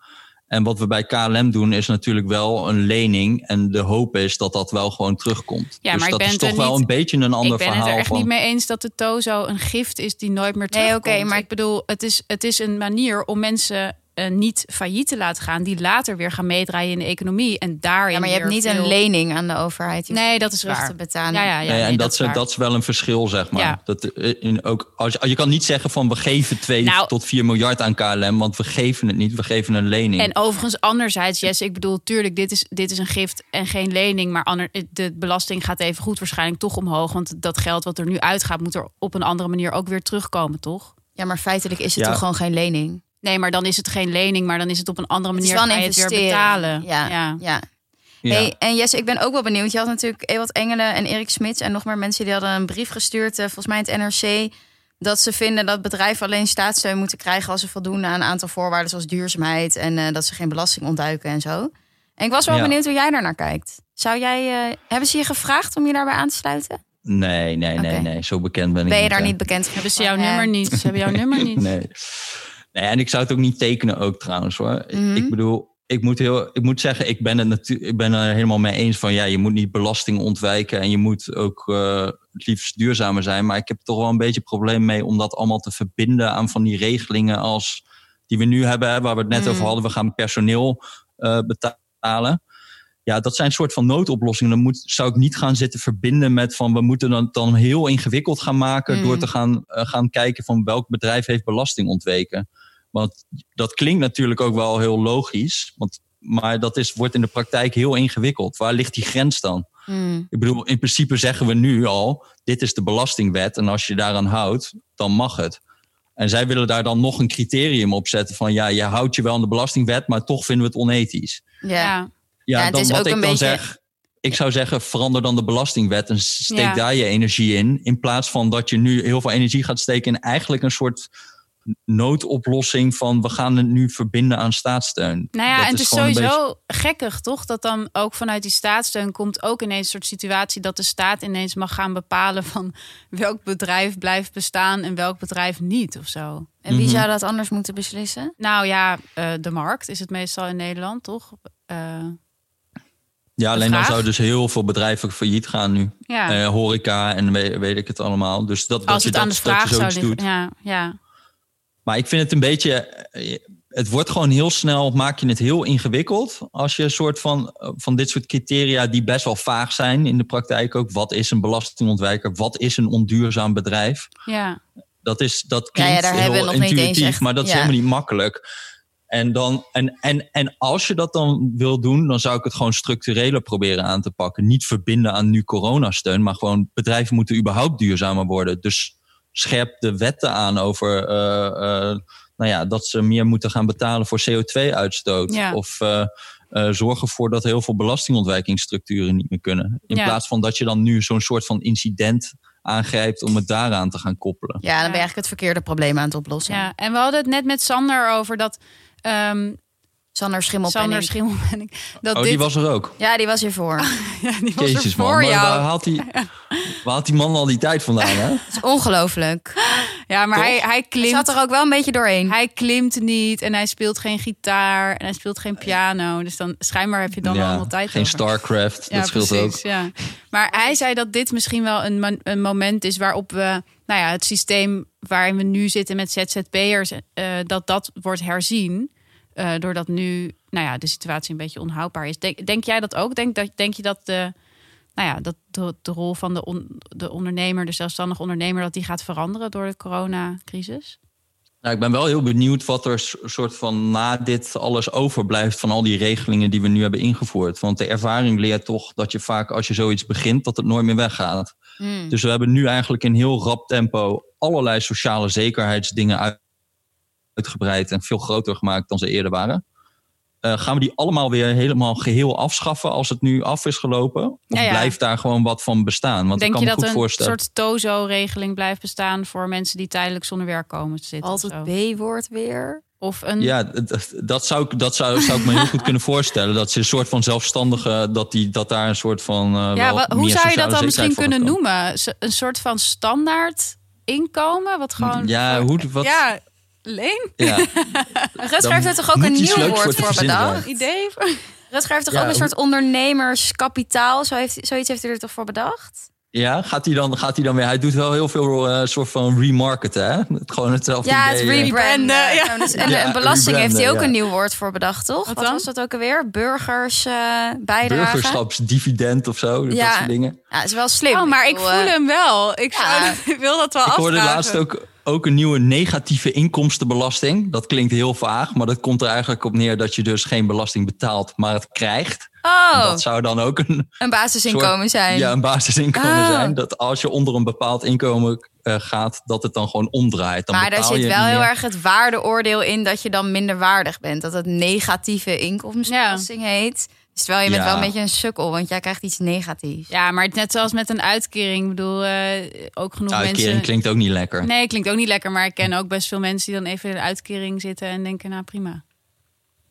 En wat we bij KLM doen is natuurlijk wel een lening. En de hoop is dat dat wel gewoon terugkomt. Ja, dus maar ik dat ben is toch er wel niet- een beetje een ander ik ben verhaal. het er echt van, niet mee eens dat de tozo een gift is die nooit meer Nee, terugkomt. oké, maar- ik bedoel, het is, het is een manier om mensen eh, niet failliet te laten gaan, die later weer gaan meedraaien in de economie en daarin. Ja, maar je hebt weer niet veel- een lening aan de overheid. Nee, dat is waar. te betalen. Ja, ja, ja. Nee, nee, en dat, is dat is wel een verschil, zeg maar. Ja. Dat, eh, in, ook, als, je- je kan niet zeggen van we geven 2 Nou- tot 4 miljard aan KLM, want we geven het niet, we geven een lening. En overigens, anderzijds, Jess, ik bedoel, tuurlijk, dit is, dit is een gift en geen lening. Maar ander, de belasting gaat even goed waarschijnlijk toch omhoog. Want dat geld wat er nu uitgaat, moet er op een andere manier ook weer terugkomen, toch? Ja, maar feitelijk is het Ja. toch gewoon geen lening? Nee, maar dan is het geen lening, maar dan is het op een andere Het is manier ga je het weer betalen. Ja, ja. Hey, en Jesse, ik ben ook wel benieuwd. Je had natuurlijk Ewald Engelen en Erik Smits en nog meer mensen die hadden een brief gestuurd, eh, volgens mij in het NRC, dat ze vinden dat bedrijven alleen staatssteun moeten krijgen als ze voldoen aan een aantal voorwaarden zoals duurzaamheid en eh, dat ze geen belasting ontduiken en zo. En ik was wel Ja. benieuwd hoe jij daar naar kijkt. Zou jij, eh, hebben ze je gevraagd om je daarbij aan te sluiten? Nee, nee, nee, nee. Zo bekend ben ik Ben je daar niet bekend van? Hebben ze jouw nummer niet? Ze hebben jouw nummer niet. Nee. Nee, en ik zou het ook niet tekenen ook trouwens hoor. Ik- Mhm. Ik bedoel, ik moet, heel, ik moet zeggen, ik ben, het ik ben er helemaal mee eens van ja, je moet niet belasting ontwijken en je moet ook eh, het liefst duurzamer zijn. Maar ik heb toch wel een beetje probleem mee om dat allemaal te verbinden aan van die regelingen als die we nu hebben, hè, waar we het net Mhm. over hadden. We gaan personeel eh, betalen. Ja, dat zijn een soort van noodoplossingen. Dan moet, zou ik niet gaan zitten verbinden met van we moeten dat dan heel ingewikkeld gaan maken Mm. door te gaan, eh, gaan kijken van welk bedrijf heeft belasting ontweken. Want dat klinkt natuurlijk ook wel heel logisch, want, maar dat is, wordt in de praktijk heel ingewikkeld. Waar ligt die grens dan? Hmm. Ik bedoel, in principe zeggen we nu al, dit is de belastingwet en als je daaraan houdt, dan mag het. En zij willen daar dan nog een criterium op zetten van ja, je houdt je wel aan de belastingwet, maar toch vinden we het onethisch. Ja. Ja. Ja, Ja, het dan is wat ook ik een dan beetje- zeg. Ik zou zeggen, verander dan de belastingwet en steek Ja. daar je energie in. In plaats van dat je nu heel veel energie gaat steken in eigenlijk een soort noodoplossing van we gaan het nu verbinden aan staatssteun. Nou ja, Dat en het is sowieso gekkig, toch? Dat dan ook vanuit die staatssteun komt ook ineens een soort situatie dat de staat ineens mag gaan bepalen van welk bedrijf blijft bestaan en welk bedrijf niet of zo. En wie Mhm. zou dat anders moeten beslissen? Nou ja, eh, de markt is het meestal in Nederland, toch? Eh, Ja, alleen dan zouden dus heel veel bedrijven failliet gaan nu. ja, Eh, horeca en weet, weet ik het allemaal. Dus dat, dat als je dat, dat vraag je zou zoiets liggen. doet. Ja, ja. Maar ik vind het een beetje. eh, Het wordt gewoon heel snel, maak je het heel ingewikkeld. Als je een soort van, eh, van dit soort criteria, die best wel vaag zijn in de praktijk ook. Wat is een belastingontwijker? Wat is een onduurzaam bedrijf? ja. Dat, is, dat Ja, ja, klinkt daar hebben we heel nog niet eens intuïtief, echt- maar dat is ja. helemaal niet makkelijk. En, dan, en, en, en als je dat dan wil doen, dan zou ik het gewoon structureler proberen aan te pakken. Niet verbinden aan nu coronasteun, maar gewoon bedrijven moeten überhaupt duurzamer worden. Dus scherp de wetten aan over eh, eh, nou ja, dat ze meer moeten gaan betalen voor CO2-uitstoot. Ja. Of eh, eh, zorg ervoor dat heel veel belastingontwijkingsstructuren niet meer kunnen. In Ja. plaats van dat je dan nu zo'n soort van incident aangrijpt om het daaraan te gaan koppelen. Ja, dan ben je eigenlijk het verkeerde probleem aan het oplossen. ja. En we hadden het net met Sander over dat. ehm Sander Schimmelpenning. Sander Schimmelpenning. Dat Oh, dit, die was er ook. Ja, die was hiervoor. ja, die was er Jezus voor man, maar jou. waar haalt, die, waar haalt die man al die tijd vandaan? Hè? Dat is ongelooflijk. Ja, maar Toch? hij, hij Hij klimt. zat er ook wel een beetje doorheen. Hij klimt niet en hij speelt geen gitaar en hij speelt geen piano. Dus dan schijnbaar heb je dan Ja, allemaal tijd geen over. Starcraft, Ja, dat scheelt precies, ook. Ja. Maar hij zei dat dit misschien wel een, een moment is waarop we, nou ja, het systeem waarin we nu zitten met ZZP'ers, eh dat dat wordt herzien. Eh, doordat nu, nou ja, de situatie een beetje onhoudbaar is. Denk, denk jij dat ook? Denk, dat, denk je dat de, nou ja, dat de, de rol van de, on- de ondernemer, de zelfstandige ondernemer, dat die gaat veranderen door de coronacrisis? Nou, ik ben wel heel benieuwd wat er soort van na dit alles overblijft van al die regelingen die we nu hebben ingevoerd. Want de ervaring leert toch dat je vaak als je zoiets begint, dat het nooit meer weggaat. Hmm. Dus we hebben nu eigenlijk in heel rap tempo allerlei sociale zekerheidsdingen uit- uitgebreid en veel groter gemaakt dan ze eerder waren. Eh, gaan we die allemaal weer helemaal geheel afschaffen als het nu af is gelopen? Of Ja, ja. blijft daar gewoon wat van bestaan? Want Denk ik je kan me dat goed een voorstellen. soort TOZO-regeling blijft bestaan voor mensen die tijdelijk zonder werk komen te zitten? of Altijd? B-woord weer. Of een. Ja, dat zou ik, dat zou, zou ik me heel goed kunnen voorstellen. Dat ze een soort van zelfstandige, dat, die, dat daar een soort van. eh, ja, wel hoe zou je dat dan misschien kunnen noemen? Een soort van standaard inkomen? Wat gewoon. Ja, voor- hoe, wat, ja. Ja, Leen? Rutger heeft er toch ook een nieuw woord voor bedacht? Idee? Rutger heeft toch Ja, ook een soort ondernemerskapitaal? Zo heeft, zoiets heeft hij er toch voor bedacht? Ja, gaat hij dan, gaat hij dan weer? Hij doet wel heel veel eh, soort van remarketen, hè? Het, gewoon hetzelfde Ja, het idee. eh. rebranden. Ja. Ja. dus- En, Ja, en belasting heeft hij ook een ja. nieuw woord voor bedacht, toch? Wat Wat, dan? was dat ook alweer? Burgers eh bijdragen. Burgerschapsdividend of zo, dat Ja. soort dingen. Ja, is wel slim. Oh, maar ik voel hem wel. Ik, zou, ja. ik wil dat wel Ik hoorde afvragen. laatst ook, ook een nieuwe negatieve inkomstenbelasting. Dat klinkt heel vaag, maar dat komt er eigenlijk op neer dat je dus geen belasting betaalt, maar het krijgt. Oh, Dat zou dan ook een een basisinkomen soort- zijn. Ja, een basisinkomen Oh. zijn. Dat als je onder een bepaald inkomen eh, gaat, dat het dan gewoon omdraait. Dan maar daar betaal zit je wel heel meer. erg het waardeoordeel in dat je dan minder waardig bent. Dat het negatieve inkomstenbelasting heet. Dus terwijl je bent Ja. wel een beetje een sukkel, want jij krijgt iets negatiefs. Ja, maar net zoals met een uitkering. Ik bedoel, eh, ook genoeg Uitkering mensen... klinkt ook niet lekker. Nee, klinkt ook niet lekker. Maar ik ken ook best veel mensen die dan even in de uitkering zitten en denken, nou prima.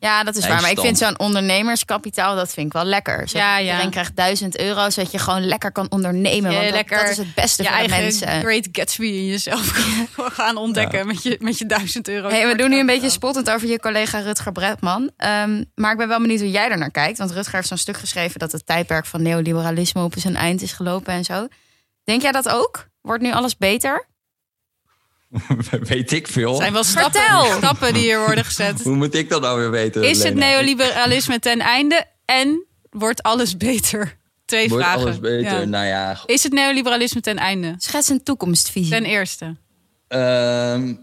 Ja, dat is waar. Maar ik vind zo'n ondernemerskapitaal, dat vind ik wel lekker. Zo, Ja, ja. Iedereen krijgt 1000 euro, zodat je gewoon lekker kan ondernemen. Ja, want dat, lekker dat is het beste Je voor de eigen mensen. Great Gatsby in jezelf gaan ontdekken met, je, met je duizend euro. Hey, we doen nu een beetje spottend over je collega Rutger Bretman. Ehm, maar ik ben wel benieuwd hoe jij er naar kijkt. Want Rutger heeft zo'n stuk geschreven dat het tijdperk van neoliberalisme op zijn eind is gelopen en zo. Denk jij dat ook? Wordt nu alles beter? Weet ik veel. zijn wel stappen, Vertel! stappen die hier worden gezet. Hoe moet ik dat nou weer weten? Is het neoliberalisme ten einde en wordt alles beter? Twee Wordt vragen. alles beter? Ja. Nou ja, Is het neoliberalisme ten einde? Schets een toekomstvisie. Ten eerste. Ehm,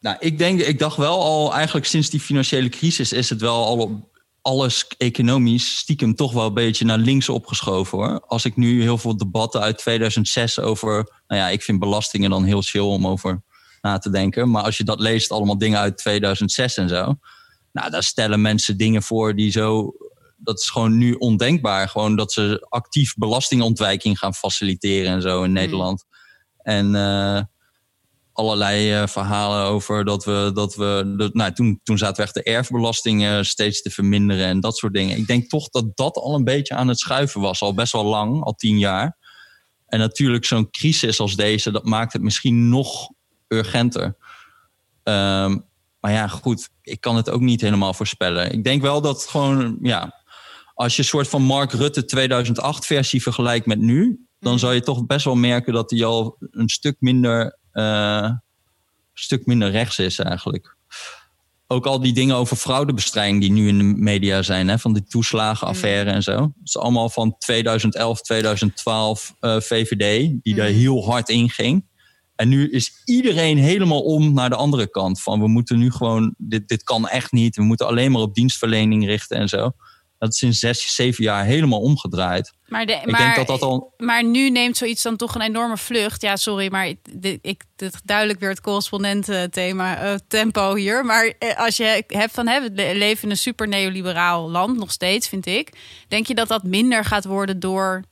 nou, ik denk, ik dacht wel al eigenlijk sinds die financiële crisis is het wel al op alles economisch stiekem toch wel een beetje naar links opgeschoven hoor. Als ik nu heel veel debatten uit 2006 over, nou ja, ik vind belastingen dan heel chill om over na te denken. Maar als je dat leest, allemaal dingen uit 2006 en zo. Nou, daar stellen mensen dingen voor die zo. Dat is gewoon nu ondenkbaar. Gewoon dat ze actief belastingontwijking gaan faciliteren en zo in Nederland. En eh, allerlei eh, verhalen over dat we. Dat we dat, nou, toen, toen zaten we echt de erfbelasting eh, steeds te verminderen en dat soort dingen. Ik denk toch dat dat al een beetje aan het schuiven was. Al best wel lang, al tien jaar. En natuurlijk, zo'n crisis als deze, dat maakt het misschien nog urgenter. Ehm, maar ja, goed, ik kan het ook niet helemaal voorspellen. Ik denk wel dat gewoon, ja, als je een soort van Mark Rutte 2008 versie vergelijkt met nu, dan zal je toch best wel merken dat hij al een stuk minder, eh, een stuk minder rechts is eigenlijk. Ook al die dingen over fraudebestrijding die nu in de media zijn, hè, van die toeslagenaffaire en zo. Het is allemaal van 2011, 2012 eh, VVD, die daar heel hard in ging. En nu is iedereen helemaal om naar de andere kant. Van we moeten nu gewoon, dit, dit kan echt niet. We moeten alleen maar op dienstverlening richten en zo. Dat is sinds zes, zeven jaar helemaal omgedraaid. Maar, de, Ik maar, denk dat dat al. maar nu neemt zoiets dan toch een enorme vlucht. Ja, sorry, maar ik, dit, ik, dit duidelijk weer het correspondenten-thema eh, tempo hier. Maar eh, als je hebt van hè, we leven in een super neoliberaal land, nog steeds, vind ik. Denk je dat dat minder gaat worden door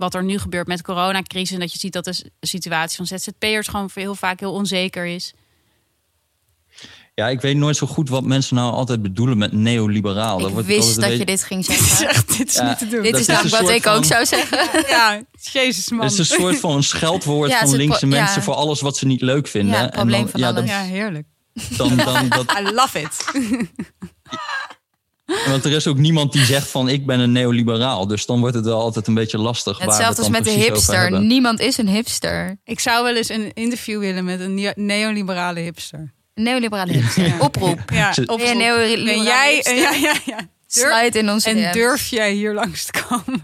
wat er nu gebeurt met de coronacrisis? En dat je ziet dat de situatie van ZZP'ers gewoon heel vaak heel onzeker is. Ja, ik weet nooit zo goed wat mensen nou altijd bedoelen met neoliberaal. ik Dat wordt wist een dat je dit ging zeggen. Echt, dit is Ja. niet te doen. Dit Dat is namelijk wat ik ook van- zou zeggen. Ja, jezus man. Het is een soort van een scheldwoord Ja, van linkse ja. mensen voor alles wat ze niet leuk vinden. Ja, het probleem van ja, alles. dat- Ja, heerlijk. dan, dan, dat, I love it. Want er is ook niemand die zegt van ik ben een neoliberaal. Dus dan wordt het wel altijd een beetje lastig. Hetzelfde als met de hipster. Niemand is een hipster. Ik zou wel eens een interview willen met een neo- neoliberale hipster. Een neoliberale hipster. Oproep. Ja, Ze- op, Ben jij, hipster? ja, ja, ja. Durf- Sluit in onze en DM's. durf jij hier langs te komen?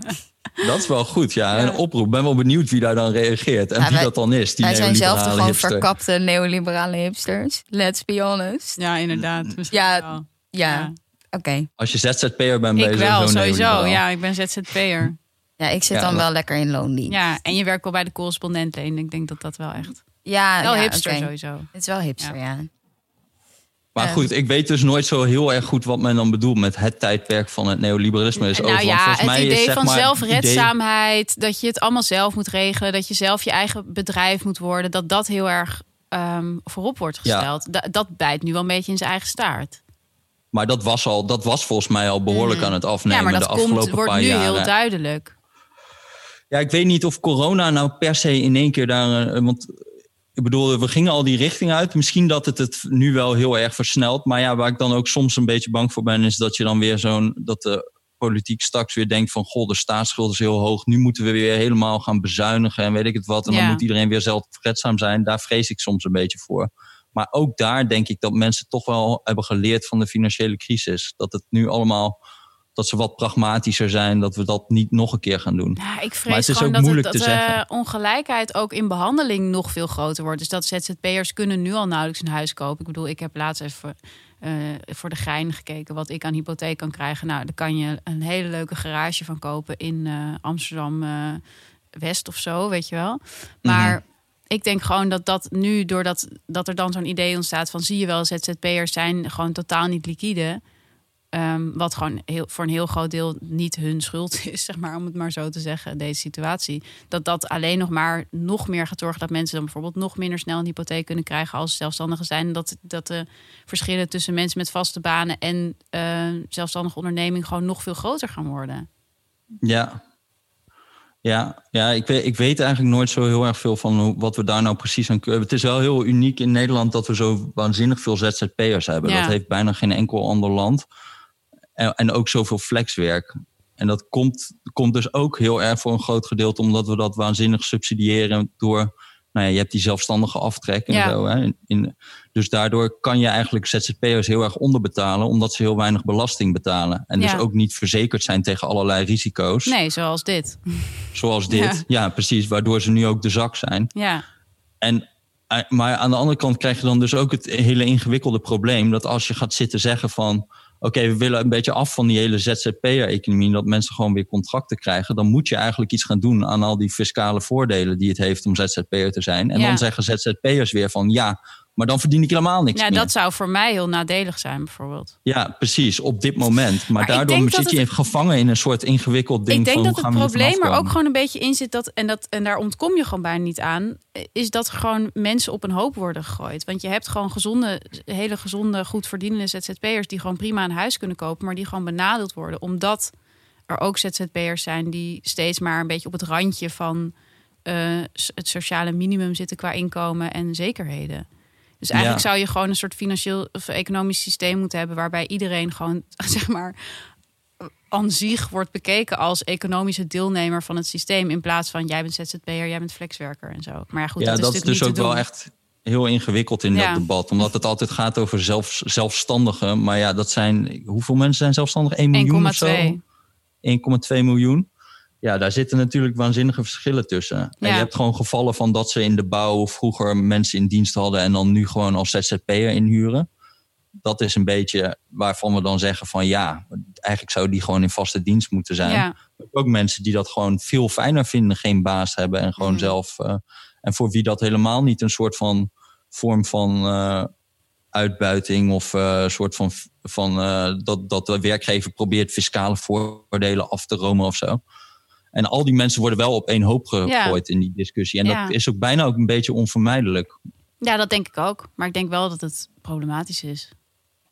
Dat is wel goed, ja. Een oproep. Ben wel benieuwd wie daar dan reageert. En Ja, wie wij- dat dan is, die Wij zijn zelf toch gewoon hipster. verkapte neoliberale hipsters. Let's be honest. Ja, inderdaad. Misschien Ja, wel. Ja, Ja. Oké. Als je ZZP'er bent, ben je Ik wel, sowieso. Ja, ik ben ZZP'er. Ja, ik zit Ja, dan wel lekker in loondienst. Ja, en je werkt wel bij de correspondent. En ik denk dat dat wel echt... ja, Wel ja, hipster sowieso. Het is wel hipster, ja. Maar Ja. goed, ik weet dus nooit zo heel erg goed wat men dan bedoelt met het tijdperk van het neoliberalisme is over. nou Want ja, volgens het mij idee is, zeg van idee- zelfredzaamheid, dat je het allemaal zelf moet regelen, dat je zelf je eigen bedrijf moet worden, dat dat heel erg ehm, voorop wordt Ja. gesteld. Da- dat bijt nu wel een beetje in zijn eigen staart. Maar dat was, al, dat was volgens mij al behoorlijk aan het afnemen ja, maar de dat afgelopen komt, wordt paar nu jaren. heel duidelijk. Ja, ik weet niet of corona nou per se in één keer daar. eh, Want ik bedoel, we gingen al die richting uit. Misschien dat het het nu wel heel erg versnelt. Maar ja, waar ik dan ook soms een beetje bang voor ben, is dat je dan weer zo'n. dat de politiek straks weer denkt van goh, de staatsschuld is heel hoog. Nu moeten we weer helemaal gaan bezuinigen en weet ik het wat. En Ja. dan moet iedereen weer zelfredzaam zijn. Daar vrees ik soms een beetje voor. Maar ook daar denk ik dat mensen toch wel hebben geleerd van de financiële crisis. Dat het nu allemaal. Dat ze wat pragmatischer zijn, dat we dat niet nog een keer gaan doen. Ja, ik Maar vrees het is ook dat, het, moeilijk dat te de zeggen. ongelijkheid ook in behandeling nog veel groter wordt. Dus dat ZZP'ers kunnen nu al nauwelijks een huis kopen. Ik bedoel, ik heb laatst even eh, voor de gein gekeken wat ik aan hypotheek kan krijgen. Nou, daar kan je een hele leuke garage van kopen in eh, Amsterdam eh, West of zo, weet je wel. Maar ik denk gewoon dat dat nu, doordat dat er dan zo'n idee ontstaat van zie je wel, ZZP'ers zijn gewoon totaal niet liquide. Ehm, wat gewoon heel, voor een heel groot deel niet hun schuld is, zeg maar, om het maar zo te zeggen, deze situatie. Dat dat alleen nog maar nog meer gaat zorgen dat mensen dan bijvoorbeeld nog minder snel een hypotheek kunnen krijgen als ze zelfstandigen zijn. Dat, dat de verschillen tussen mensen met vaste banen en eh, zelfstandige onderneming gewoon nog veel groter gaan worden. Ja. Ja, ja ik, weet, ik weet eigenlijk nooit zo heel erg veel van hoe, wat we daar nou precies aan kunnen. Het is wel heel uniek in Nederland dat we zo waanzinnig veel ZZP'ers hebben. Ja. Dat heeft bijna geen enkel ander land. En, en ook zoveel flexwerk. En dat komt, komt dus ook heel erg voor een groot gedeelte omdat we dat waanzinnig subsidiëren door. Nou ja, je hebt die zelfstandige aftrek en Ja. zo. Hè, in, in- dus daardoor kan je eigenlijk ZZP'ers heel erg onderbetalen, omdat ze heel weinig belasting betalen. En Ja. dus ook niet verzekerd zijn tegen allerlei risico's. Nee, zoals dit. Zoals dit. Ja. Ja. precies. Waardoor ze nu ook de zak zijn. Ja, En, eh, maar aan de andere kant krijg je dan dus ook het hele ingewikkelde probleem. Dat als je gaat zitten zeggen van. Oké, we willen een beetje af van die hele ZZP'er-economie. Dat mensen gewoon weer contracten krijgen. Dan moet je eigenlijk iets gaan doen aan al die fiscale voordelen die het heeft om ZZP'er te zijn. En Ja. dan zeggen ZZP'ers weer van ja, maar dan verdien ik helemaal niks ja meer. dat zou voor mij heel nadelig zijn, bijvoorbeeld. Ja, precies. Op dit moment. Maar, daardoor zit je het- gevangen in een soort ingewikkeld ding Ik denk van dat het probleem er ook gewoon een beetje in zit dat en dat en daar ontkom je gewoon bijna niet aan, is dat gewoon mensen op een hoop worden gegooid. Want je hebt gewoon gezonde, hele gezonde, goed verdienende ZZP'ers die gewoon prima een huis kunnen kopen, maar die gewoon benadeeld worden omdat er ook ZZP'ers zijn die steeds maar een beetje op het randje van eh, het sociale minimum zitten qua inkomen en zekerheden. Dus eigenlijk Ja. zou je gewoon een soort financieel of economisch systeem moeten hebben waarbij iedereen gewoon zeg maar aan zich wordt bekeken als economische deelnemer van het systeem. In plaats van jij bent ZZP'er, jij bent flexwerker en zo. Maar ja, goed, ja, dat, dat is is dus ook wel echt heel ingewikkeld in Ja. dat debat. Omdat het altijd gaat over zelf, zelfstandigen. Maar ja, dat zijn... Hoeveel mensen zijn zelfstandig? 1 miljoen of zo? 1,2. 1,2 miljoen. Ja, daar zitten natuurlijk waanzinnige verschillen tussen. En je hebt gewoon gevallen van dat ze in de bouw vroeger mensen in dienst hadden... en dan nu gewoon als ZZP'er inhuren. Dat is een beetje waarvan we dan zeggen van ja, eigenlijk zou die gewoon in vaste dienst moeten zijn. Ja, ook mensen die dat gewoon veel fijner vinden, geen baas hebben en gewoon Mm. zelf. eh, en voor wie dat helemaal niet een soort van vorm van eh, uitbuiting of een soort van, van dat, dat de werkgever probeert fiscale voordelen af te romen of zo. En al die mensen worden wel op één hoop gegooid in die discussie. En Ja. dat is ook bijna ook een beetje onvermijdelijk. ja, dat denk ik ook. Maar ik denk wel dat het problematisch is.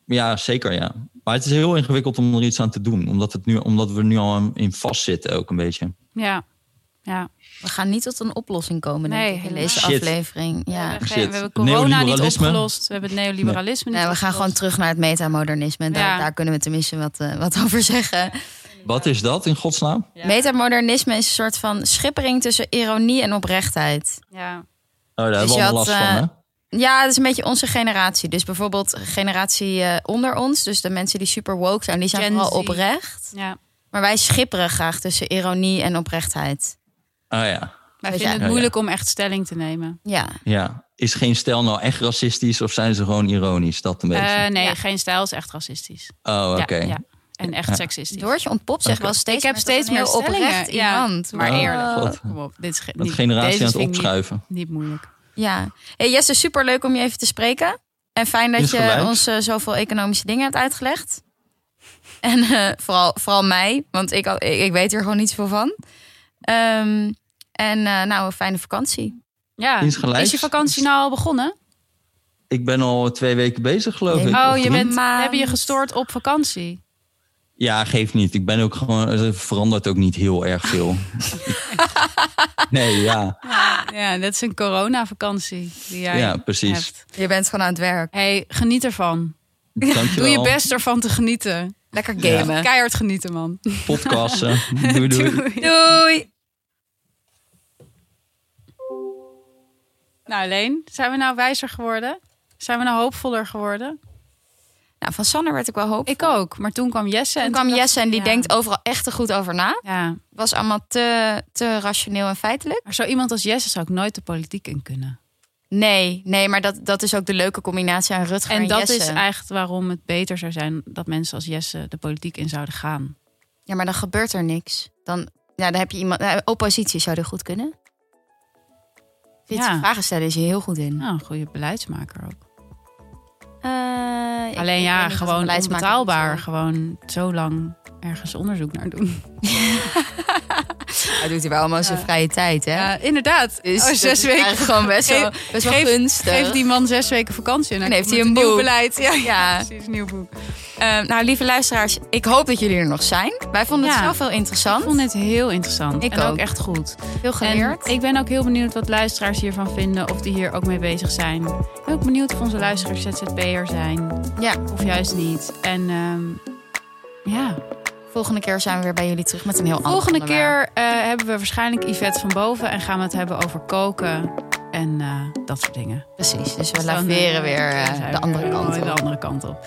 Ja, zeker ja. Maar het is heel ingewikkeld om er iets aan te doen. Omdat, het nu, omdat we er nu al in vastzitten ook een beetje. Ja, ja. We gaan niet tot een oplossing komen denk Nee, ik, in deze aflevering. We, Ja. geen- we hebben corona niet opgelost. We hebben het neoliberalisme niet Nee, we gaan gewoon terug naar het metamodernisme. En daar, Ja. daar kunnen we tenminste wat, eh, wat over zeggen. Wat is dat in godsnaam? Ja. Metamodernisme is een soort van schippering tussen ironie en oprechtheid. Ja, Oh, daar Dus hebben we allemaal last van, eh, hè? Ja, dat is een beetje onze generatie. Dus bijvoorbeeld generatie eh, onder ons. Dus de mensen die super woke zijn, die zijn Gen vooral Z. oprecht. ja. Maar wij schipperen graag tussen ironie en oprechtheid. Oh ja. Wij Weet vinden het moeilijk om echt stelling te nemen. Ja, ja. Is geen stijl nou echt racistisch of zijn ze gewoon ironisch? Dat een beetje. Eh, nee, Ja. geen stijl is echt racistisch. oh, oké. Ja, ja. En echt Ja. seksistisch. Doortje ontpopt zich wel steeds ik heb steeds meer oprecht. Ja, iemand. maar Oh, eerlijk. God. Kom op, dit is ge- Met niet- generatie deze aan het niet- opschuiven. Niet, moeilijk. Ja. Hey Jesse, super leuk om je even te spreken. En fijn dat je gelijk. ons eh, zoveel economische dingen hebt uitgelegd. En eh, vooral, vooral mij, want ik, ik, ik weet er gewoon niet zoveel van. Ehm, en eh, nou, een fijne vakantie. Ja. Is je vakantie nou al begonnen? Ik ben al twee weken bezig, geloof ik. Oh, je bent, hebben je gestoord op vakantie? Ja, geeft niet. Ik ben ook gewoon. Het verandert ook niet heel erg veel. nee, ja. Ja, dat is een coronavakantie die jij Ja, precies. hebt. Je bent gewoon aan het werk. Hey, geniet ervan. Dankjewel. Doe je best ervan te genieten. Lekker Ja. gamen. Keihard genieten, man. Podcasten. doei, doei. Doei! Nou, Leen, zijn we nou wijzer geworden? Zijn we nou hoopvoller geworden? Nou, van Sanne werd ik wel hoop. Ik ook. Maar toen kwam Jesse. Toen en kwam dacht Jesse en die ja. denkt overal echt te goed over na. Ja, Was allemaal te, te rationeel en feitelijk. maar zo iemand als Jesse zou ik nooit de politiek in kunnen. Nee, nee, maar dat, dat is ook de leuke combinatie aan Rutger en, En dat Jesse. is eigenlijk waarom het beter zou zijn dat mensen als Jesse de politiek in zouden gaan. Ja, maar dan gebeurt er niks. Dan, ja, dan heb je iemand. eh, oppositie zou er goed kunnen. Ja. vragen stellen is je heel goed in. Nou, een goede beleidsmaker ook. Eh, Alleen ja, gewoon onbetaalbaar. zo. Gewoon zo lang ergens onderzoek naar doen. Hij doet hij wel allemaal zijn vrije tijd, hè? Ja, inderdaad. Dus oh, dat zes is weken. gewoon best wel, best wel geef- gunstig. Geef die man zes weken vakantie en dan heeft hij een nieuw boek. beleid. Ja, Ja. precies, een nieuw boek. Eh, nou, lieve luisteraars, ik hoop dat jullie er nog zijn. Wij vonden het Ja. zelf heel interessant. Ik vond het heel interessant. Ik en ook. ook. echt goed. veel geleerd. En ik ben ook heel benieuwd wat luisteraars hiervan vinden. Of die hier ook mee bezig zijn. Ik ben ook benieuwd of onze luisteraars ZZP'er zijn. ja, Of juist niet. En ehm, ja, volgende keer zijn we weer bij jullie terug met een heel ander volgende onderwerp. keer eh, hebben we waarschijnlijk Yvette van boven. En gaan we het hebben over koken. En eh, dat soort dingen. Precies, dus we Dus dan, laveren eh, weer eh, de andere kant De op. andere kant op.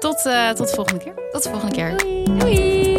Tot, eh, tot de volgende keer. Tot de volgende keer. Doei. Doei.